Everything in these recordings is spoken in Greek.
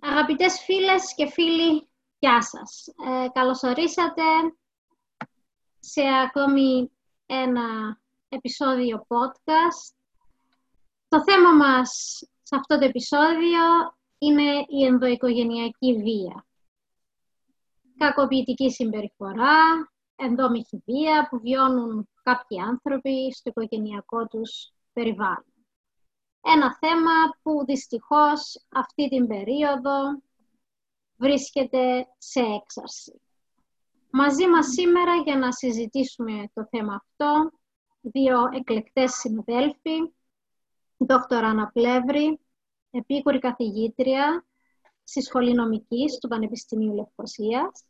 Αγαπητές φίλες και φίλοι, γεια σας. Ε, καλωσορίσατε σε ακόμη ένα επεισόδιο podcast. Το θέμα μας σε αυτό το επεισόδιο είναι η ενδοοικογενειακή βία. Κακοποιητική συμπεριφορά, ενδόμηχη βία που βιώνουν κάποιοι άνθρωποι στο οικογενειακό τους περιβάλλον. Ένα θέμα που δυστυχώς αυτή την περίοδο βρίσκεται σε έξαρση. Μαζί μας σήμερα για να συζητήσουμε το θέμα αυτό, δύο εκλεκτές συναδέλφοι, η δόκτωρα Αναπλεύρη, επίκουρη καθηγήτρια στη Σχολή Νομικής του Πανεπιστημίου Λευκοσίας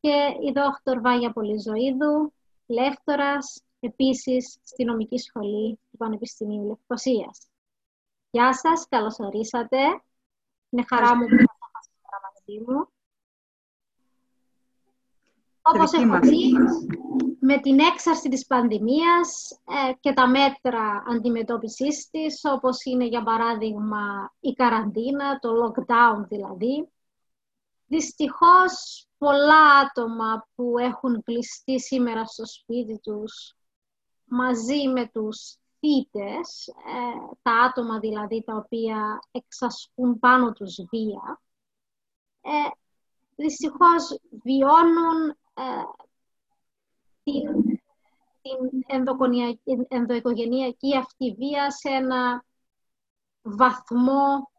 και η δόκτωρ Βάγια Πολυζωίδου, λέκτορας επίσης στη Νομική Σχολή του Πανεπιστημίου Λευκοσίας. Γεια σας, καλώς ορίσατε. Είναι χαρά μου που θα σήμερα μαζί μου. Όπως έχω πει, με την έξαρση της πανδημίας ε, και τα μέτρα αντιμετώπισης της, όπως είναι για παράδειγμα η καραντίνα, το lockdown δηλαδή, δυστυχώς πολλά άτομα που έχουν κλειστεί σήμερα στο σπίτι τους μαζί με τους θύτες, ε, τα άτομα δηλαδή τα οποία εξασκούν πάνω τους βία, ε, δυστυχώς βιώνουν ε, την, την ενδοοικογενειακή αυτή βία σε ένα βαθμό,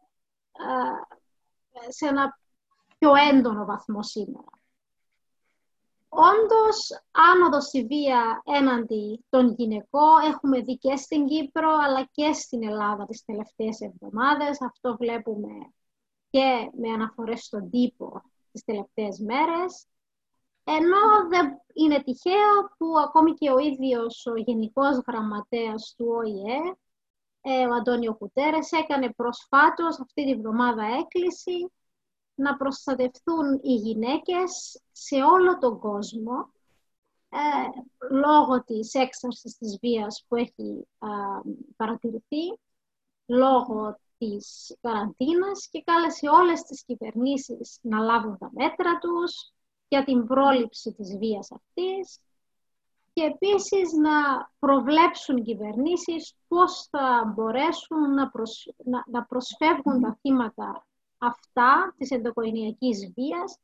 σε ένα πιο έντονο βαθμό σήμερα. Όντως, άνοδο στη βία έναντι των γυναικών έχουμε δει και στην Κύπρο, αλλά και στην Ελλάδα τις τελευταίες εβδομάδες. Αυτό βλέπουμε και με αναφορές στον τύπο τις τελευταίες μέρες. Ενώ δεν είναι τυχαίο που ακόμη και ο ίδιος ο Γενικός Γραμματέας του ΟΗΕ, ε, ο Αντώνιο Κουτέρες, έκανε προσφάτως αυτή τη βδομάδα έκκληση να προστατευτούν οι γυναίκες σε όλο τον κόσμο ε, λόγω της έξαρσης της βίας που έχει παρατηρηθεί, λόγω της καραντίνας και κάλεσε όλες τις κυβερνήσεις να λάβουν τα μέτρα τους για την πρόληψη της βίας αυτής και επίσης να προβλέψουν οι κυβερνήσεις πώς θα μπορέσουν να, να, να προσφεύγουν τα θύματα αυτά της ενδοκοινιακής βίας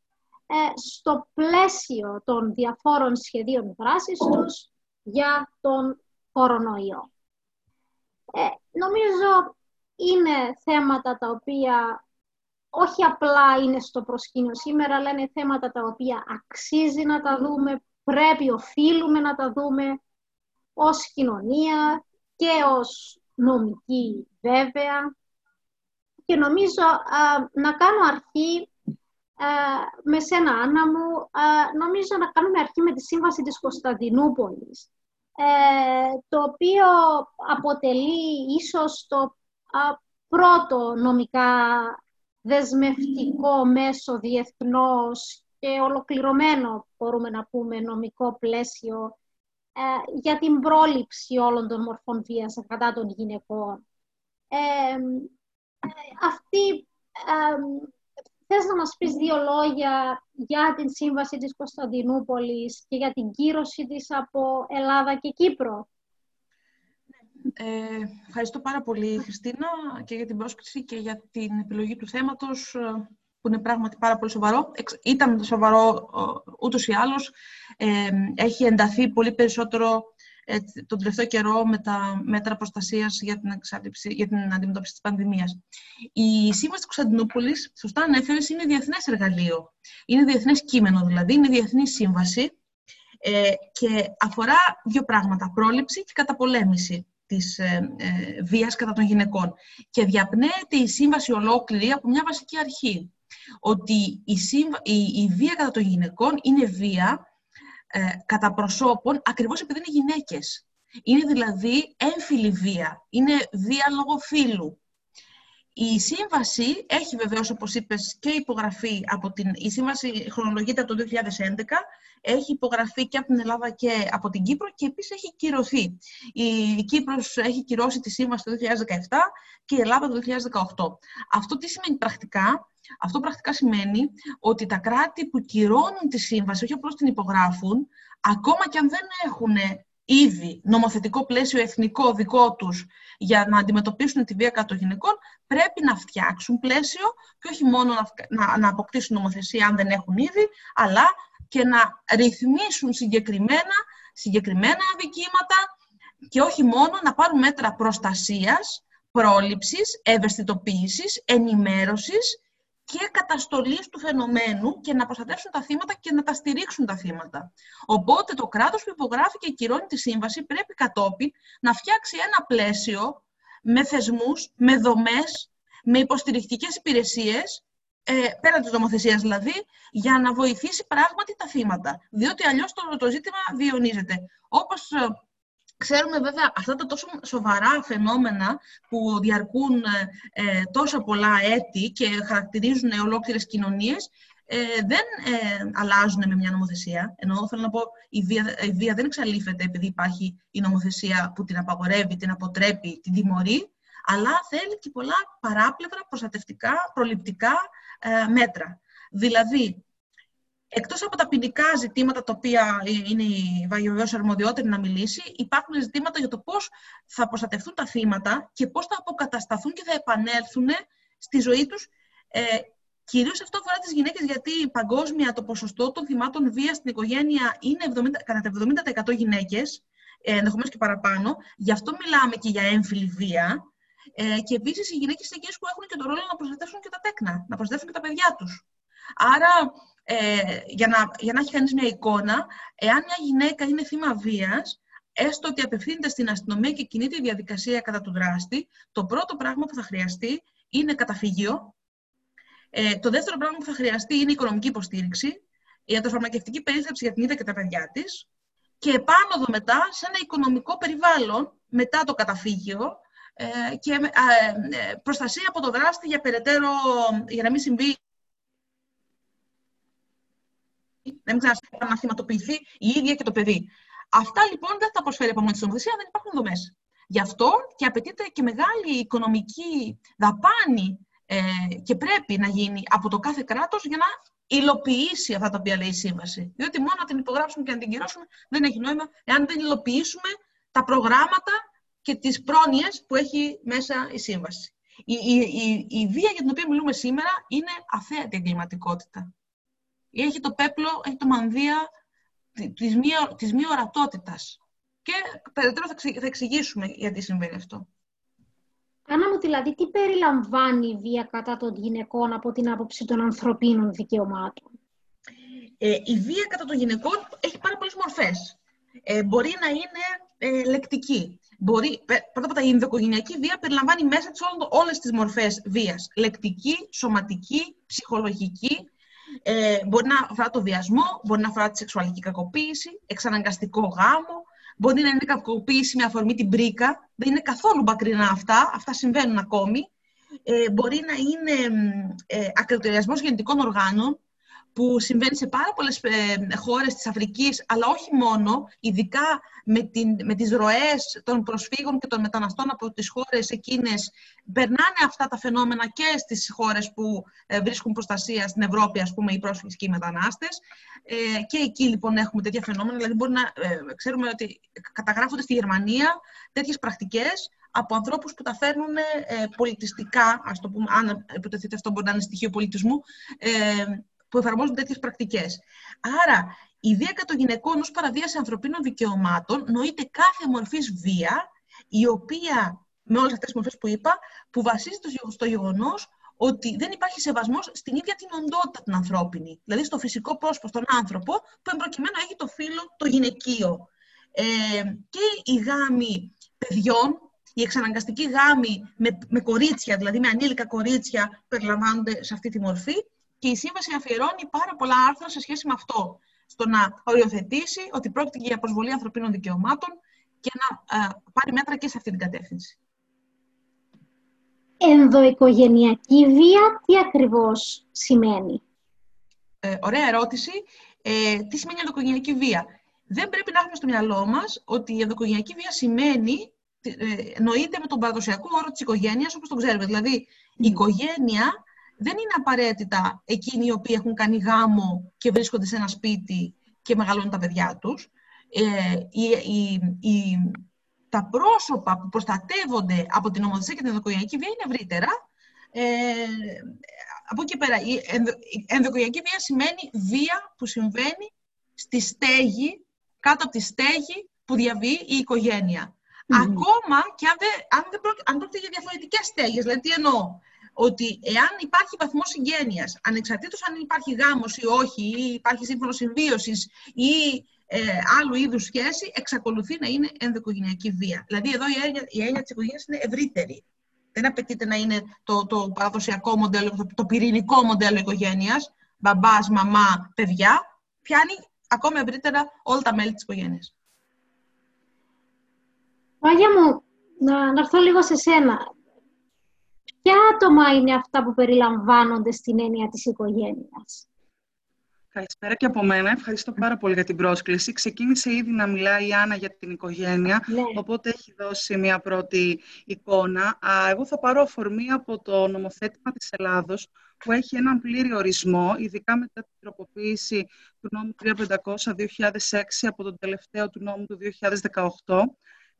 ε, στο πλαίσιο των διαφόρων σχεδίων δράσης τους για τον κορονοϊό. Ε, νομίζω είναι θέματα τα οποία όχι απλά είναι στο προσκήνιο σήμερα, αλλά είναι θέματα τα οποία αξίζει να τα δούμε, πρέπει, οφείλουμε να τα δούμε ως κοινωνία και ως νομική βέβαια και νομίζω να κάνω αρχή με σένα, Άννα μου, νομίζω να κάνουμε αρχή με τη Σύμβαση της Κωνσταντινούπολης, ε, το οποίο αποτελεί ίσως το πρώτο νομικά δεσμευτικό μέσο διεθνώς και ολοκληρωμένο, μπορούμε να πούμε, νομικό πλαίσιο ε, για την πρόληψη όλων των μορφών βίας κατά των γυναικών. Ε, αυτή, θες να μας πεις δύο λόγια για την σύμβαση της Κωνσταντινούπολης και για την κύρωση της από Ελλάδα και Κύπρο; Ε, ευχαριστώ πάρα πολύ, Χριστίνα, και για την πρόσκληση και για την επιλογή του θέματος, ε, που είναι πράγματι πάρα πολύ σοβαρό. Ήταν το σοβαρό ούτως ή άλλως. Ε, έχει ενταθεί πολύ περισσότερο τον τελευταίο καιρό με τα μέτρα προστασίας για την, για την αντιμετώπιση της πανδημίας. Η Σύμβαση της Κωνσταντινούπολης, σωστά ανέφερες, είναι διεθνές εργαλείο. Είναι διεθνές κείμενο δηλαδή, είναι διεθνή σύμβαση ε, και αφορά δύο πράγματα, πρόληψη και καταπολέμηση της ε, ε, βίας κατά των γυναικών. Και διαπνέεται η σύμβαση ολόκληρη από μια βασική αρχή, ότι η, η, η βία κατά των γυναικών είναι βία ε, κατά προσώπων ακριβώς επειδή είναι γυναίκες. Είναι δηλαδή έμφυλη βία, είναι βία λόγω φύλου. Η σύμβαση έχει βεβαίως, όπως είπες, και υπογραφή από την... Η σύμβαση χρονολογείται από το 2011, έχει υπογραφεί και από την Ελλάδα και από την Κύπρο και επίσης έχει κυρωθεί. Η Κύπρος έχει κυρώσει τη σύμβαση το 2017 και η Ελλάδα το 2018. Αυτό τι σημαίνει πρακτικά; Αυτό πρακτικά σημαίνει ότι τα κράτη που κυρώνουν τη σύμβαση, όχι απλώς την υπογράφουν, ακόμα και αν δεν έχουν ήδη νομοθετικό πλαίσιο εθνικό δικό τους για να αντιμετωπίσουν τη βία κατά γυναικών, πρέπει να φτιάξουν πλαίσιο και όχι μόνο να, να, να αποκτήσουν νομοθεσία αν δεν έχουν ήδη, αλλά και να ρυθμίσουν συγκεκριμένα, συγκεκριμένα αδικήματα και όχι μόνο να πάρουν μέτρα προστασίας, πρόληψης, ευαισθητοποίησης, ενημέρωσης και καταστολής του φαινομένου και να προστατεύσουν τα θύματα και να τα στηρίξουν τα θύματα. Οπότε το κράτος που υπογράφει και κυρώνει τη σύμβαση πρέπει κατόπιν να φτιάξει ένα πλαίσιο με θεσμούς, με δομές, με υποστηρικτικές υπηρεσίες, ε, πέραν της νομοθεσίας δηλαδή, για να βοηθήσει πράγματι τα θύματα. Διότι αλλιώς το, το ζήτημα διονύζεται. Όπως ε, Ξέρουμε βέβαια αυτά τα τόσο σοβαρά φαινόμενα που διαρκούν ε, τόσα πολλά έτη και χαρακτηρίζουν ολόκληρες κοινωνίες, ε, δεν ε, αλλάζουν με μια νομοθεσία. Ενώ θέλω να πω, η βία, η βία δεν εξαλείφεται επειδή υπάρχει η νομοθεσία που την απαγορεύει, την αποτρέπει, την τιμωρεί, αλλά θέλει και πολλά παράπλευρα, προστατευτικά, προληπτικά ε, μέτρα. Δηλαδή, Εκτός από τα ποινικά ζητήματα, τα οποία είναι η βεβαίω αρμοδιότερη να μιλήσει, υπάρχουν ζητήματα για το πώς θα προστατευτούν τα θύματα και πώς θα αποκατασταθούν και θα επανέλθουν στη ζωή τους. Ε, Κυρίως αυτό αφορά τις γυναίκες, γιατί παγκόσμια το ποσοστό των θυμάτων βίας στην οικογένεια είναι 70, κατά 70% γυναίκες, ε, ενδεχομένως και παραπάνω. Γι' αυτό μιλάμε και για έμφυλη βία. Ε, και επίσης οι γυναίκες είναι εκείνε που έχουν και το ρόλο να προστατεύσουν και τα τέκνα, να προστατεύσουν και τα παιδιά τους. Άρα ε, για, να, για να έχει κανείς μια εικόνα, εάν μια γυναίκα είναι θύμα βίας, έστω ότι απευθύνεται στην αστυνομία και κινείται η διαδικασία κατά του δράστη, το πρώτο πράγμα που θα χρειαστεί είναι καταφύγιο. Ε, το δεύτερο πράγμα που θα χρειαστεί είναι η οικονομική υποστήριξη, η ιατροφαρμακευτική περίθαλψη για την ίδια και τα παιδιά της. Και επάνω μετά, σε ένα οικονομικό περιβάλλον, μετά το καταφύγιο, ε, και ε, προστασία από το δράστη για περαιτέρω, για να μην συμβεί να μην ξανασυμβεί να θυματοποιηθεί η ίδια και το παιδί. Αυτά λοιπόν δεν θα προσφέρει από μόνη τη νομοθεσία, δεν υπάρχουν δομές. Γι' αυτό και απαιτείται και μεγάλη οικονομική δαπάνη ε, και πρέπει να γίνει από το κάθε κράτος για να υλοποιήσει αυτά τα οποία λέει η σύμβαση. Διότι μόνο να την υπογράψουμε και να την κυρώσουμε δεν έχει νόημα εάν δεν υλοποιήσουμε τα προγράμματα και τις πρόνοιες που έχει μέσα η σύμβαση. Η, η, η, η βία για την οποία μιλούμε σήμερα είναι αθέατη εγκληματικότητα έχει το πέπλο, έχει το μανδύα της μη, της μη ορατότητας. Και περαιτέρω θα εξηγήσουμε γιατί συμβαίνει αυτό. Άννα μου, δηλαδή, τι περιλαμβάνει η βία κατά των γυναικών από την άποψη των ανθρωπίνων δικαιωμάτων; Ε, η βία κατά των γυναικών έχει πάρα πολλές μορφές. Ε, μπορεί να είναι ε, λεκτική. Μπορεί, πρώτα απ' τα, η ενδοκογενειακή βία περιλαμβάνει μέσα της όλες τις μορφές βίας. Λεκτική, σωματική, ψυχολογική, ε, μπορεί να αφορά το βιασμό, μπορεί να αφορά τη σεξουαλική κακοποίηση, εξαναγκαστικό γάμο, μπορεί να είναι κακοποίηση με αφορμή την πρίκα. Δεν είναι καθόλου μακρινά αυτά, αυτά συμβαίνουν ακόμη. Ε, μπορεί να είναι ε, ακροτηριασμός γεννητικών οργάνων, που συμβαίνει σε πάρα πολλές ε, χώρες της Αφρικής, αλλά όχι μόνο, ειδικά με, την, με τις ροές των προσφύγων και των μεταναστών από τις χώρες εκείνες, περνάνε αυτά τα φαινόμενα και στις χώρες που ε, βρίσκουν προστασία στην Ευρώπη, ας πούμε, οι πρόσφυγες και οι μετανάστες. Ε, και εκεί λοιπόν έχουμε τέτοια φαινόμενα, δηλαδή μπορεί να ε, ξέρουμε ότι καταγράφονται στη Γερμανία τέτοιες πρακτικές από ανθρώπους που τα φέρνουν ε, πολιτιστικά, ας το πούμε, αν υποτεθείτε αυτό μπορεί να είναι στοιχείο πολιτισμού, ε, που εφαρμόζουν τέτοιες πρακτικές. Άρα, η βία κατά των γυναικών ω παραβίαση ανθρωπίνων δικαιωμάτων νοείται κάθε μορφής βία, η οποία, με όλες αυτές τις μορφές που είπα, που βασίζεται στο γεγονός ότι δεν υπάρχει σεβασμός στην ίδια την οντότητα την ανθρώπινη. Δηλαδή στο φυσικό πρόσωπο, στον άνθρωπο, που εμπροκειμένου έχει το φύλλο το γυναικείο. Ε, και οι γάμοι παιδιών, οι εξαναγκαστικοί γάμοι με, με κορίτσια, δηλαδή με ανήλικα κορίτσια, περιλαμβάνονται σε αυτή τη μορφή και η Σύμβαση αφιερώνει πάρα πολλά άρθρα σε σχέση με αυτό. Στο να οριοθετήσει ότι πρόκειται για προσβολή ανθρωπίνων δικαιωμάτων και να ε, πάρει μέτρα και σε αυτή την κατεύθυνση. ενδοοικογενειακή βία τι ακριβώς σημαίνει; Ε, ωραία ερώτηση. Ε, τι σημαίνει ενδοοικογενειακή βία; Δεν πρέπει να έχουμε στο μυαλό μας ότι η ενδοοικογενειακή βία σημαίνει, ε, νοείται με τον παραδοσιακό όρο της οικογένειας όπως τον ξέρουμε. Δηλαδή, η οικογένεια δεν είναι απαραίτητα εκείνοι οι οποίοι έχουν κάνει γάμο και βρίσκονται σε ένα σπίτι και μεγαλώνουν τα παιδιά τους. Ε, η, τα πρόσωπα που προστατεύονται από την ομοθεσία και την ενδοοικογενειακή βία είναι ευρύτερα. Ε, από εκεί πέρα, η ενδοοικογενειακή βία σημαίνει βία που συμβαίνει στη στέγη, κάτω από τη στέγη που διαβεί η οικογένεια. Ακόμα και αν, δεν, αν, δεν αν πρόκειται για διαφορετικές στέγες. Δηλαδή, τι εννοώ. Ότι εάν υπάρχει βαθμός συγγένειας, ανεξαρτήτως αν υπάρχει γάμος ή όχι, ή υπάρχει σύμφωνος συμβίωσης ή ε, άλλου είδους σχέση, εξακολουθεί να είναι ενδοοικογενειακή βία. Δηλαδή, εδώ η έννοια, η έννοια της οικογένειας είναι ευρύτερη. Δεν απαιτείται να είναι το, το παραδοσιακό μοντέλο, το, το πυρηνικό μοντέλο οικογένειας, μπαμπάς, μαμά, παιδιά. Πιάνει ακόμα ευρύτερα όλα τα μέλη της οικογένειας. Μάγια μου, να, να έρθω λίγο σε σένα. Ποια άτομα είναι αυτά που περιλαμβάνονται στην έννοια της οικογένειας; Καλησπέρα και από μένα. Ευχαριστώ πάρα πολύ για την πρόσκληση. Ξεκίνησε ήδη να μιλάει η Άννα για την οικογένεια, ναι. οπότε έχει δώσει μια πρώτη εικόνα. Εγώ θα πάρω αφορμή από το νομοθέτημα της Ελλάδος, που έχει έναν πλήρη ορισμό, ειδικά μετά την τροποποίηση του νόμου 3500-2006 από τον τελευταίο του νόμου του 2018,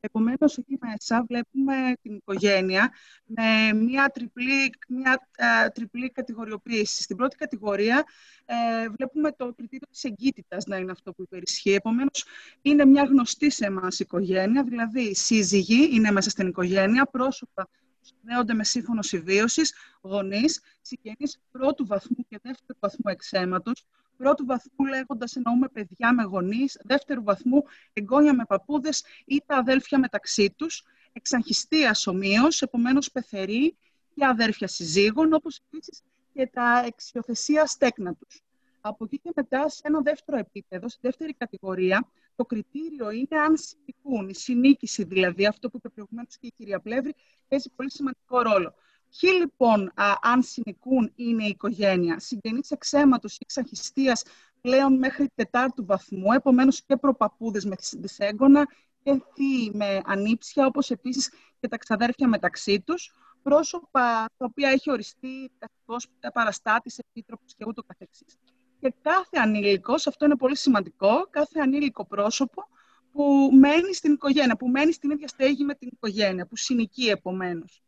Επομένως, εκεί μέσα βλέπουμε την οικογένεια με μια τριπλή, μια, ε, τριπλή κατηγοριοποίηση. Στην πρώτη κατηγορία ε, βλέπουμε το κριτήριο της εγκύτητας να είναι αυτό που υπερισχύει. Επομένως, είναι μια γνωστή σε εμάς οικογένεια, δηλαδή σύζυγοι είναι μέσα στην οικογένεια, πρόσωπα που συνδέονται με σύμφωνο συμβίωσης, γονείς, συγγενείς πρώτου βαθμού και δεύτερου βαθμού εξαίματος, πρώτου βαθμού λέγοντας εννοούμε παιδιά με γονείς, δεύτερου βαθμού εγγόνια με παππούδες ή τα αδέλφια μεταξύ τους, εξαγχιστία ομοίως, επομένως πεθεροί και αδέρφια συζύγων, όπως επίσης και τα εξιοθεσία στέκνα τους. Από εκεί και μετά, σε ένα δεύτερο επίπεδο, στη δεύτερη κατηγορία, το κριτήριο είναι αν συνοικούν. Η συνήκηση δηλαδή, αυτό που είπε προηγουμένως και η κυρία Πλεύρη, παίζει πολύ σημαντικό ρόλο. Ποιοι λοιπόν, α, αν συνοικούν, είναι η οικογένεια; Συγγενείς εξαίματος ή εξαχιστίας πλέον μέχρι τετάρτου βαθμού, επομένως και προπαπούδες με δυσέγγωνα και θείοι με ανήψια, όπως επίσης και τα ξαδέρφια μεταξύ τους, πρόσωπα τα οποία έχει οριστεί καθώς παραστάτης, επίτροπος και ούτω καθεξής. Και κάθε ανήλικος, αυτό είναι πολύ σημαντικό, κάθε ανήλικο πρόσωπο που μένει στην οικογένεια, που μένει στην ίδια στέγη με την οικογένεια, που συνοικεί επομένως.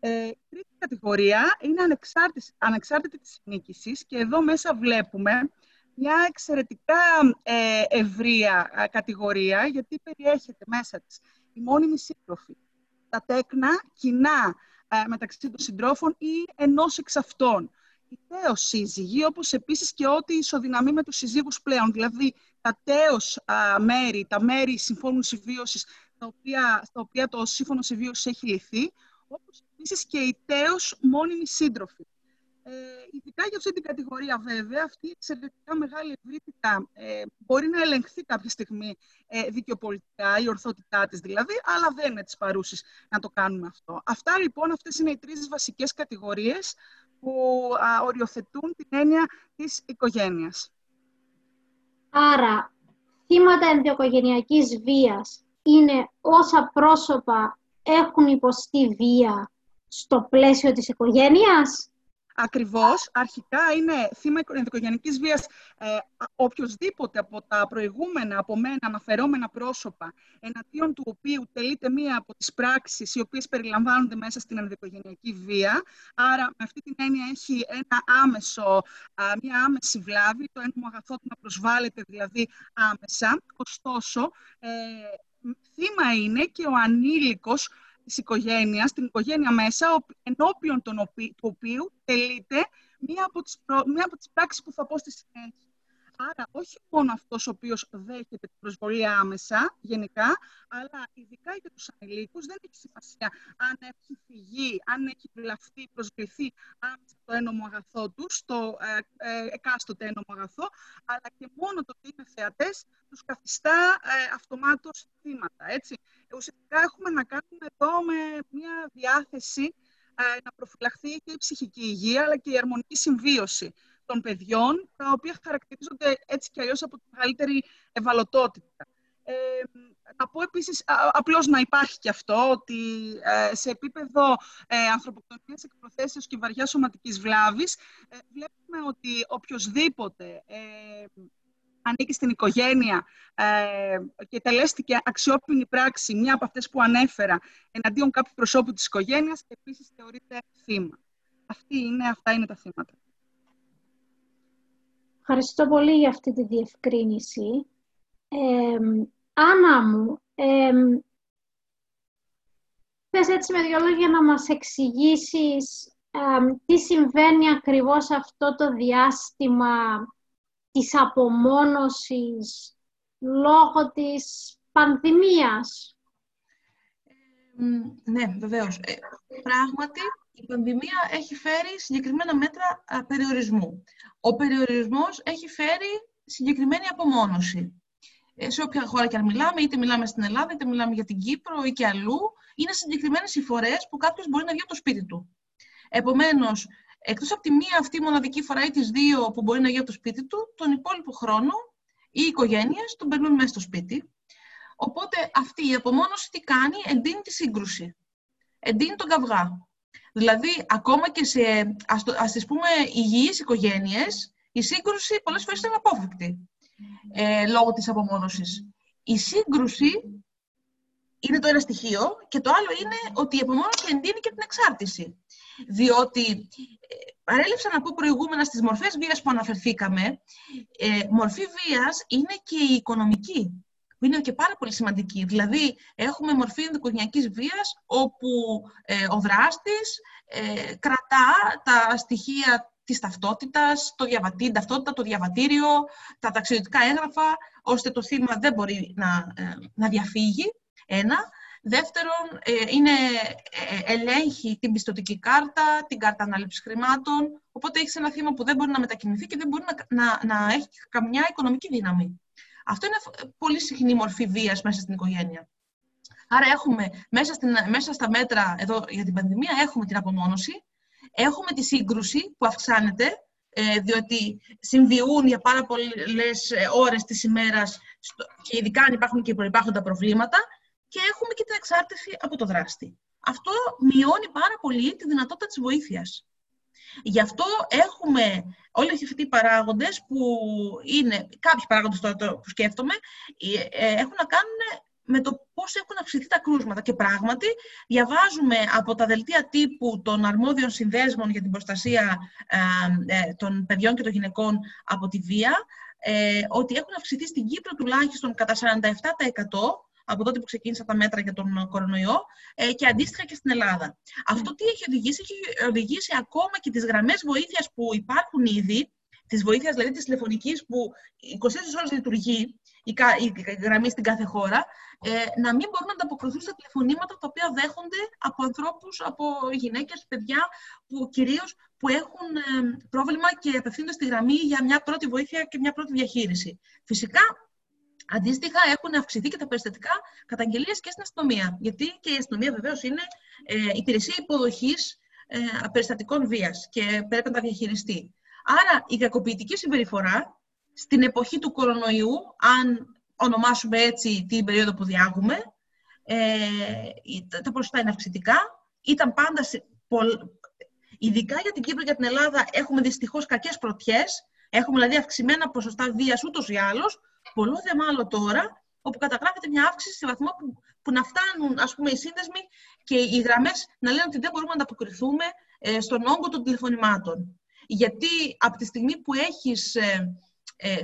Ε, τρίτη κατηγορία είναι ανεξάρτητης, ανεξάρτητη της συνήκησης και εδώ μέσα βλέπουμε μια εξαιρετικά ε, ευρεία κατηγορία γιατί περιέχεται μέσα της η μόνιμη σύντροφη, τα τέκνα κοινά μεταξύ των συντρόφων ή ενός εξ αυτών. Οι τέος σύζυγοι, όπως επίσης και ό,τι ισοδυναμεί με τους συζύγους πλέον, δηλαδή τα τέος μέρη, τα μέρη συμφώνου συμβίωσης, στα οποία, στα οποία το σύμφωνο συμβίωσης έχει λυθεί, όπως επίσης και η τέος μόνιμη σύντροφη. Ε, ειδικά για αυτή την κατηγορία βέβαια, αυτή η εξαιρετικά μεγάλη ευρύτητα ε, μπορεί να ελεγχθεί κάποια στιγμή ε, δικαιοπολιτικά, η ορθότητά της δηλαδή, αλλά δεν είναι της παρούσης να το κάνουμε αυτό. Αυτά λοιπόν, αυτές είναι οι τρεις βασικές κατηγορίες που α, οριοθετούν την έννοια της οικογένειας. Άρα, θύματα ενδοοικογενειακής βίας είναι όσα πρόσωπα έχουν υποστεί βία στο πλαίσιο της οικογένειας; Ακριβώς. Αρχικά είναι θύμα ενδοικογενειακής βίας ε, οποιοδήποτε από τα προηγούμενα από μένα αναφερόμενα πρόσωπα εναντίον του οποίου τελείται μία από τις πράξεις οι οποίες περιλαμβάνονται μέσα στην ενδοικογενειακή βία. Άρα με αυτή την έννοια έχει ένα άμεσο, μία άμεση βλάβη, το ένομο αγαθό του να προσβάλλεται δηλαδή άμεσα. Ωστόσο, ε, θύμα είναι και ο ανήλικος της οικογένειας, την οικογένεια μέσα, ενώπιον των του οποίου τελείται μία από τις, προ... μία από τις πράξεις που θα πω στη συνέχεια. Άρα, όχι μόνο αυτός ο οποίος δέχεται την προσβολή άμεσα, γενικά, αλλά ειδικά για τους ανηλίκους δεν έχει σημασία αν έχει φυγεί, αν έχει βλαφτεί, προσβληθεί άμεσα το ένομο αγαθό τους, στο ε, ε, εκάστοτε ένομο αγαθό, αλλά και μόνο το ότι είναι θεατές τους καθιστά ε, αυτομάτως θύματα. Έτσι. Ουσιαστικά έχουμε να κάνουμε εδώ με μια διάθεση να προφυλαχθεί και η ψυχική υγεία, αλλά και η αρμονική συμβίωση των παιδιών, τα οποία χαρακτηρίζονται έτσι και αλλιώς από τη μεγαλύτερη ευαλωτότητα. Ε, να πω επίσης, απλώς να υπάρχει και αυτό, ότι ε, σε επίπεδο ε, ανθρωποκτονίας εκπροθέσεως και βαριά σωματικής βλάβης, ε, βλέπουμε ότι οποιοδήποτε ε, ανήκει στην οικογένεια ε, και τελέστηκε αξιόπινη πράξη, μια από αυτές που ανέφερα, εναντίον κάποιου προσώπου της οικογένειας, επίσης θεωρείται θύμα. Αυτή είναι, αυτά είναι τα θύματα. Ευχαριστώ πολύ για αυτή τη διευκρίνηση. Ε, Άννα μου, ε, θες έτσι με δυο λόγια να μας εξηγήσεις τι συμβαίνει ακριβώς αυτό το διάστημα της απομόνωσης λόγω της πανδημίας. ναι, βεβαίως. Ε, πράγματι, η πανδημία έχει φέρει συγκεκριμένα μέτρα περιορισμού. Ο περιορισμός έχει φέρει συγκεκριμένη απομόνωση. Ε, σε όποια χώρα και αν μιλάμε, είτε μιλάμε στην Ελλάδα, είτε μιλάμε για την Κύπρο ή και αλλού, είναι συγκεκριμένες οι φορές που κάποιος μπορεί να βγει από το σπίτι του. Επομένως, εκτός από τη μία αυτή μοναδική φορά ή τις δύο που μπορεί να βγει από το σπίτι του, τον υπόλοιπο χρόνο οι οικογένειες τον περνούν μέσα στο σπίτι. Οπότε αυτή η απομόνωση τι κάνει, εντείνει τη σύγκρουση. Εντείνει τον καυγά. Δηλαδή, ακόμα και σε, ας, το, ας τις πούμε, υγιείς οικογένειες, η σύγκρουση πολλές φορές είναι απόφευκτη ε, λόγω της απομόνωσης. Η σύγκρουση είναι το ένα στοιχείο και το άλλο είναι ότι η απομόνωση εντείνει και την εξάρτηση. Διότι, ε, παρέλειψα να πω προηγούμενα στις μορφές βίας που αναφερθήκαμε, ε, μορφή βίας είναι και η οικονομική που είναι και πάρα πολύ σημαντική. Δηλαδή, έχουμε μορφή ενδοικογενειακής βίας, όπου ε, ο δράστης ε, κρατά τα στοιχεία της ταυτότητας, το την ταυτότητα, το διαβατήριο, τα ταξιδιωτικά έγγραφα, ώστε το θύμα δεν μπορεί να, ε, να διαφύγει. Ένα. Δεύτερον, ε, είναι, ελέγχει την πιστοτική κάρτα, την κάρτα ανάληψης χρημάτων, οπότε έχεις ένα θύμα που δεν μπορεί να μετακινηθεί και δεν μπορεί να, να, να έχει καμιά οικονομική δύναμη. Αυτό είναι πολύ συχνή μορφή βίας μέσα στην οικογένεια. Άρα έχουμε μέσα, στην, μέσα στα μέτρα εδώ για την πανδημία έχουμε την απομόνωση, έχουμε τη σύγκρουση που αυξάνεται, ε, διότι συμβιούν για πάρα πολλές ε, ώρες της ημέρας και ειδικά αν υπάρχουν και προϋπάρχοντα προβλήματα και έχουμε και την εξάρτηση από το δράστη. Αυτό μειώνει πάρα πολύ τη δυνατότητα της βοήθειας. Γι' αυτό έχουμε όλοι αυτοί οι παράγοντες που είναι, κάποιοι παράγοντες τώρα που σκέφτομαι, ε, ε, έχουν να κάνουν με το πώς έχουν αυξηθεί τα κρούσματα. Και πράγματι, διαβάζουμε από τα δελτία τύπου των αρμόδιων συνδέσμων για την προστασία ε, των παιδιών και των γυναικών από τη βία, ότι έχουν αυξηθεί στην Κύπρο τουλάχιστον κατά 47% από τότε που ξεκίνησαν τα μέτρα για τον κορονοϊό ε, και αντίστοιχα και στην Ελλάδα. Αυτό τι έχει οδηγήσει, έχει οδηγήσει ακόμα και τις γραμμές βοήθειας που υπάρχουν ήδη, της βοήθειας δηλαδή της τηλεφωνικής που 24 ώρες λειτουργεί, η, γραμμή στην κάθε χώρα, ε, να μην μπορούν να ανταποκριθούν στα τηλεφωνήματα τα οποία δέχονται από ανθρώπους, από γυναίκες, παιδιά, που κυρίως που έχουν ε, πρόβλημα και απευθύνονται στη γραμμή για μια πρώτη βοήθεια και μια πρώτη διαχείριση. Φυσικά, Αντίστοιχα, έχουν αυξηθεί και τα περιστατικά καταγγελίε και στην αστυνομία. Γιατί και η αστυνομία βεβαίως είναι ε, υπηρεσία υποδοχής ε, περιστατικών βίας και πρέπει να τα διαχειριστεί. Άρα, η κακοποιητική συμπεριφορά στην εποχή του κορονοϊού, αν ονομάσουμε έτσι την περίοδο που διάγουμε, ε, τα ποσοστά είναι αυξητικά. Ήταν πάντα, σε, ειδικά για την Κύπρο και την Ελλάδα, έχουμε δυστυχώς κακές πρωτιές. Έχουμε δηλαδή αυξημένα ποσοστά βίας ούτως ή άλλως, Πολλό δε μάλλον τώρα, όπου καταγράφεται μια αύξηση σε βαθμό που, που να φτάνουν ας πούμε, οι σύνδεσμοι και οι γραμμές να λένε ότι δεν μπορούμε να ανταποκριθούμε ε, στον όγκο των τηλεφωνημάτων. Γιατί από τη στιγμή που έχεις, ε, ε,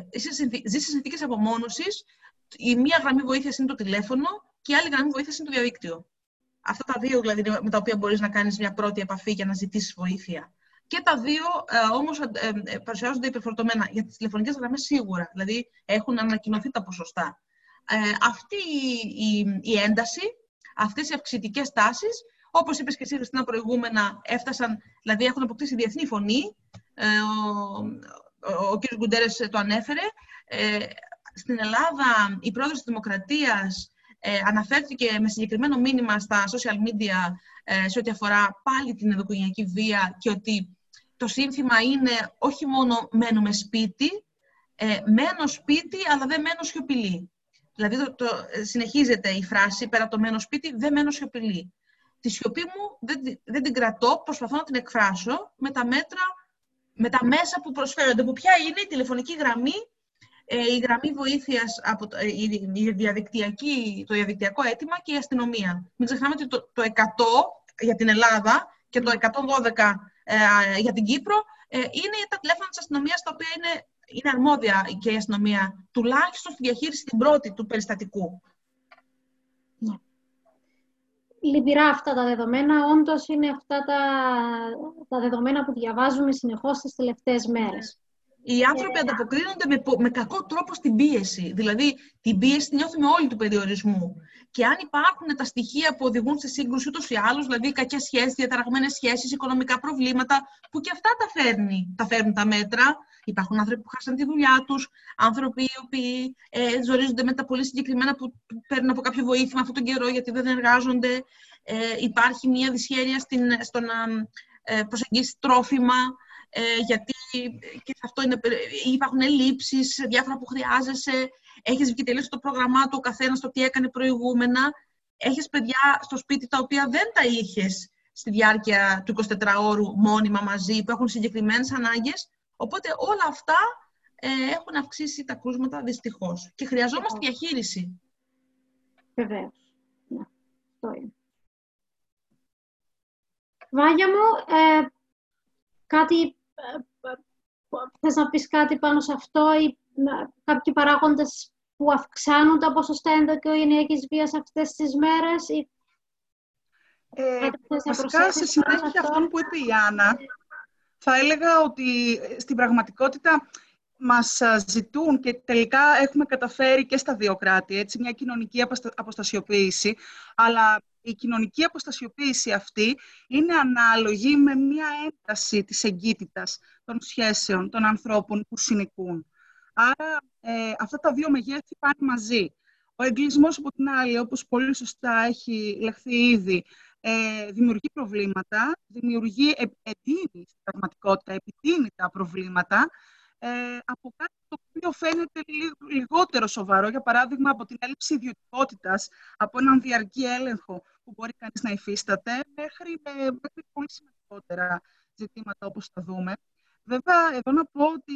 ζεις σε συνθήκες απομόνωσης, η μία γραμμή βοήθειας είναι το τηλέφωνο και η άλλη γραμμή βοήθειας είναι το διαδίκτυο. Αυτά τα δύο δηλαδή με τα οποία μπορείς να κάνεις μια πρώτη επαφή για να ζητήσεις βοήθεια. Και τα δύο ε, όμως ε, ε, παρουσιάζονται υπερφορτωμένα. Για τις τηλεφωνικές γραμμές σίγουρα. Δηλαδή έχουν ανακοινωθεί τα ποσοστά. Ε, αυτή η, η, ένταση, αυτές οι αυξητικές τάσεις, όπως είπες και εσύ, Χριστίνα, προηγούμενα, έφτασαν, δηλαδή έχουν αποκτήσει διεθνή φωνή. Ε, ο, ο, ο κ. Γκουντέρες το ανέφερε. Ε, στην Ελλάδα, η πρόεδρος της Δημοκρατίας ε, αναφέρθηκε με συγκεκριμένο μήνυμα στα social media ε, σε ό,τι αφορά πάλι την ενδοκογενειακή βία και ότι το σύνθημα είναι όχι μόνο μένουμε σπίτι, ε, μένω σπίτι αλλά δεν μένω σιωπηλή. Δηλαδή το, το, ε, συνεχίζεται η φράση πέρα από το μένω σπίτι, δεν μένω σιωπηλή. Τη σιωπή μου δεν, δεν την κρατώ, προσπαθώ να την εκφράσω με τα μέτρα, με τα μέσα που προσφέρονται. Που ποια είναι η τηλεφωνική γραμμή, ε, η γραμμή βοήθειας, από το, ε, η διαδικτυακή, το διαδικτυακό αίτημα και η αστυνομία. Μην ξεχνάμε ότι το, το 100 για την Ελλάδα και το 112 ε, για την Κύπρο ε, είναι τα τηλέφωνα της αστυνομίας τα οποία είναι είναι αρμόδια και η αστυνομία, τουλάχιστον στη διαχείριση την πρώτη του περιστατικού. Ναι. Λυπηρά αυτά τα δεδομένα, όντως είναι αυτά τα, τα δεδομένα που διαβάζουμε συνεχώς τις τελευταίες μέρες. Οι άνθρωποι ε, ανταποκρίνονται με, με κακό τρόπο στην πίεση. Δηλαδή, την πίεση την νιώθουμε όλοι του περιορισμού. Και αν υπάρχουν τα στοιχεία που οδηγούν σε σύγκρουση ούτως ή άλλως, δηλαδή κακές σχέσεις, διαταραγμένες σχέσεις, οικονομικά προβλήματα, που και αυτά τα, φέρνει, τα φέρνουν τα μέτρα. Υπάρχουν άνθρωποι που χάσαν τη δουλειά τους, άνθρωποι οι οποίοι ε, ζορίζονται με τα πολύ συγκεκριμένα που παίρνουν από κάποιο βοήθημα αυτόν τον καιρό γιατί δεν εργάζονται. Ε, υπάρχει μια δυσχέρεια στην, στο να ε, προσεγγίσεις τρόφιμα. Ε, γιατί και αυτό είναι, υπάρχουν ελλείψεις, διάφορα που χρειάζεσαι, έχεις βγει τελείως το πρόγραμμά του ο καθένας το τι έκανε προηγούμενα, έχεις παιδιά στο σπίτι τα οποία δεν τα είχες στη διάρκεια του 24ωρου μόνιμα μαζί, που έχουν συγκεκριμένες ανάγκες. Οπότε όλα αυτά ε, έχουν αυξήσει τα κρούσματα δυστυχώς. Και χρειαζόμαστε διαχείριση. Βεβαίως. Ναι, αυτό είναι. Βάγια μου, ε, κάτι Θες να πεις κάτι πάνω σε αυτό ή κάποιοι παράγοντες που αυξάνουν τα ποσοστά ενδοκοινωνιακής βίας αυτές τις μέρες ή ε, βασικά, σε συνέχεια αυτών που είπε η Άννα, θα έλεγα ότι ε, στην πραγματικότητα μας ζητούν και τελικά έχουμε καταφέρει και στα δύο κράτη, έτσι, μια κοινωνική αποστασιοποίηση, αλλά η κοινωνική αποστασιοποίηση αυτή είναι ανάλογη με μια ένταση της εγκύτητας των σχέσεων των ανθρώπων που συνοικούν. Άρα ε, αυτά τα δύο μεγέθη πάνε μαζί. Ο εγκλισμός από την άλλη, όπως πολύ σωστά έχει λεχθεί ήδη, ε, δημιουργεί προβλήματα, δημιουργεί, επιτείνει στην πραγματικότητα, επιτείνει τα προβλήματα ε, από κάτι το οποίο φαίνεται λιγότερο σοβαρό, για παράδειγμα από την έλλειψη ιδιωτικότητας, από έναν διαρκή έλεγχο που μπορεί κανείς να υφίσταται, μέχρι, μέχρι πολύ σημαντικότερα ζητήματα όπως θα δούμε. Βέβαια, εδώ να πω ότι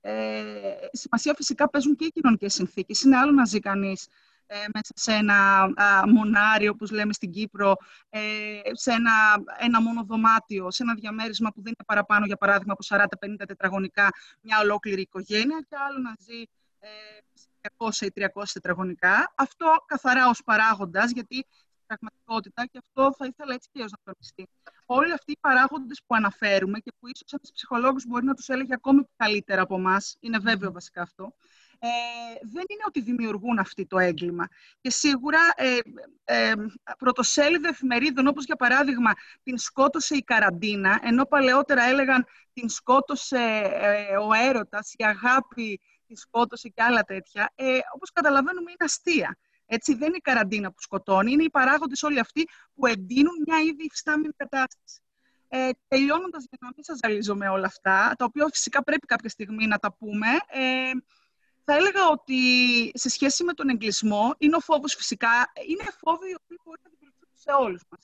ε, σημασία φυσικά παίζουν και οι κοινωνικές συνθήκες. Είναι άλλο να ζει κανείς ε, μέσα σε ένα α, μονάρι, όπως λέμε στην Κύπρο, ε, σε ένα, ένα μόνο δωμάτιο, σε ένα διαμέρισμα που δεν είναι παραπάνω, για παράδειγμα, από 40-50 τετραγωνικά, μια ολόκληρη οικογένεια, και άλλο να ζει ε, 200 ή 300 τετραγωνικά. Αυτό καθαρά ως παράγοντας, γιατί πραγματικότητα και αυτό θα ήθελα έτσι και να τονιστεί. Όλοι αυτοί οι παράγοντες που αναφέρουμε και που ίσως ένας ψυχολόγος μπορεί να τους έλεγε ακόμη καλύτερα από εμάς, είναι βέβαιο βασικά αυτό, ε, δεν είναι ότι δημιουργούν αυτό το έγκλημα. Και σίγουρα ε, ε, πρωτοσέλιδα εφημερίδων, όπως για παράδειγμα την σκότωσε η καραντίνα, ενώ παλαιότερα έλεγαν την σκότωσε ε, ο έρωτας, η αγάπη την σκότωσε και άλλα τέτοια, ε, όπως καταλαβαίνουμε είναι αστεία. Έτσι, δεν είναι η καραντίνα που σκοτώνει, είναι οι παράγοντες όλοι αυτοί που εντείνουν μια ήδη υφιστάμενη κατάσταση. Ε, Τελειώνοντας, για να μην σας ζαλίζω με όλα αυτά, τα οποία φυσικά πρέπει κάποια στιγμή να τα πούμε, ε, θα έλεγα ότι σε σχέση με τον εγκλισμό, είναι ο φόβος φυσικά, είναι φόβοι οι οποίοι μπορεί να δημιουργηθούν σε όλους μας.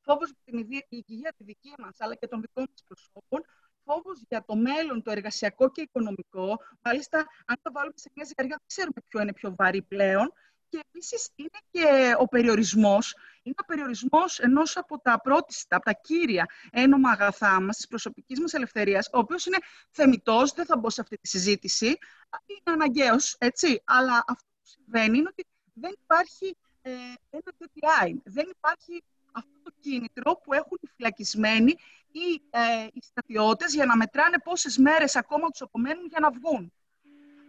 Φόβος για την υγεία τη δική μας, αλλά και των δικών μας προσώπων, φόβος για το μέλλον, το εργασιακό και οικονομικό. Μάλιστα, αν τα βάλουμε σε μια ζυγαριά, δεν ξέρουμε ποιο είναι πιο βαρύ πλέον. Και επίσης είναι και ο περιορισμός. Είναι ο περιορισμός ενός από τα πρώτη, από τα κύρια ένομα αγαθά μας, της προσωπικής μας ελευθερίας, ο οποίος είναι θεμητός, δεν θα μπω σε αυτή τη συζήτηση. Είναι αναγκαίος, έτσι. Αλλά αυτό που συμβαίνει είναι ότι δεν υπάρχει ε, ένα deadline. Δεν υπάρχει αυτό το κίνητρο που έχουν οι φυλακισμένοι ή ε, οι στρατιώτες για να μετράνε πόσες μέρες ακόμα τους απομένουν για να βγουν.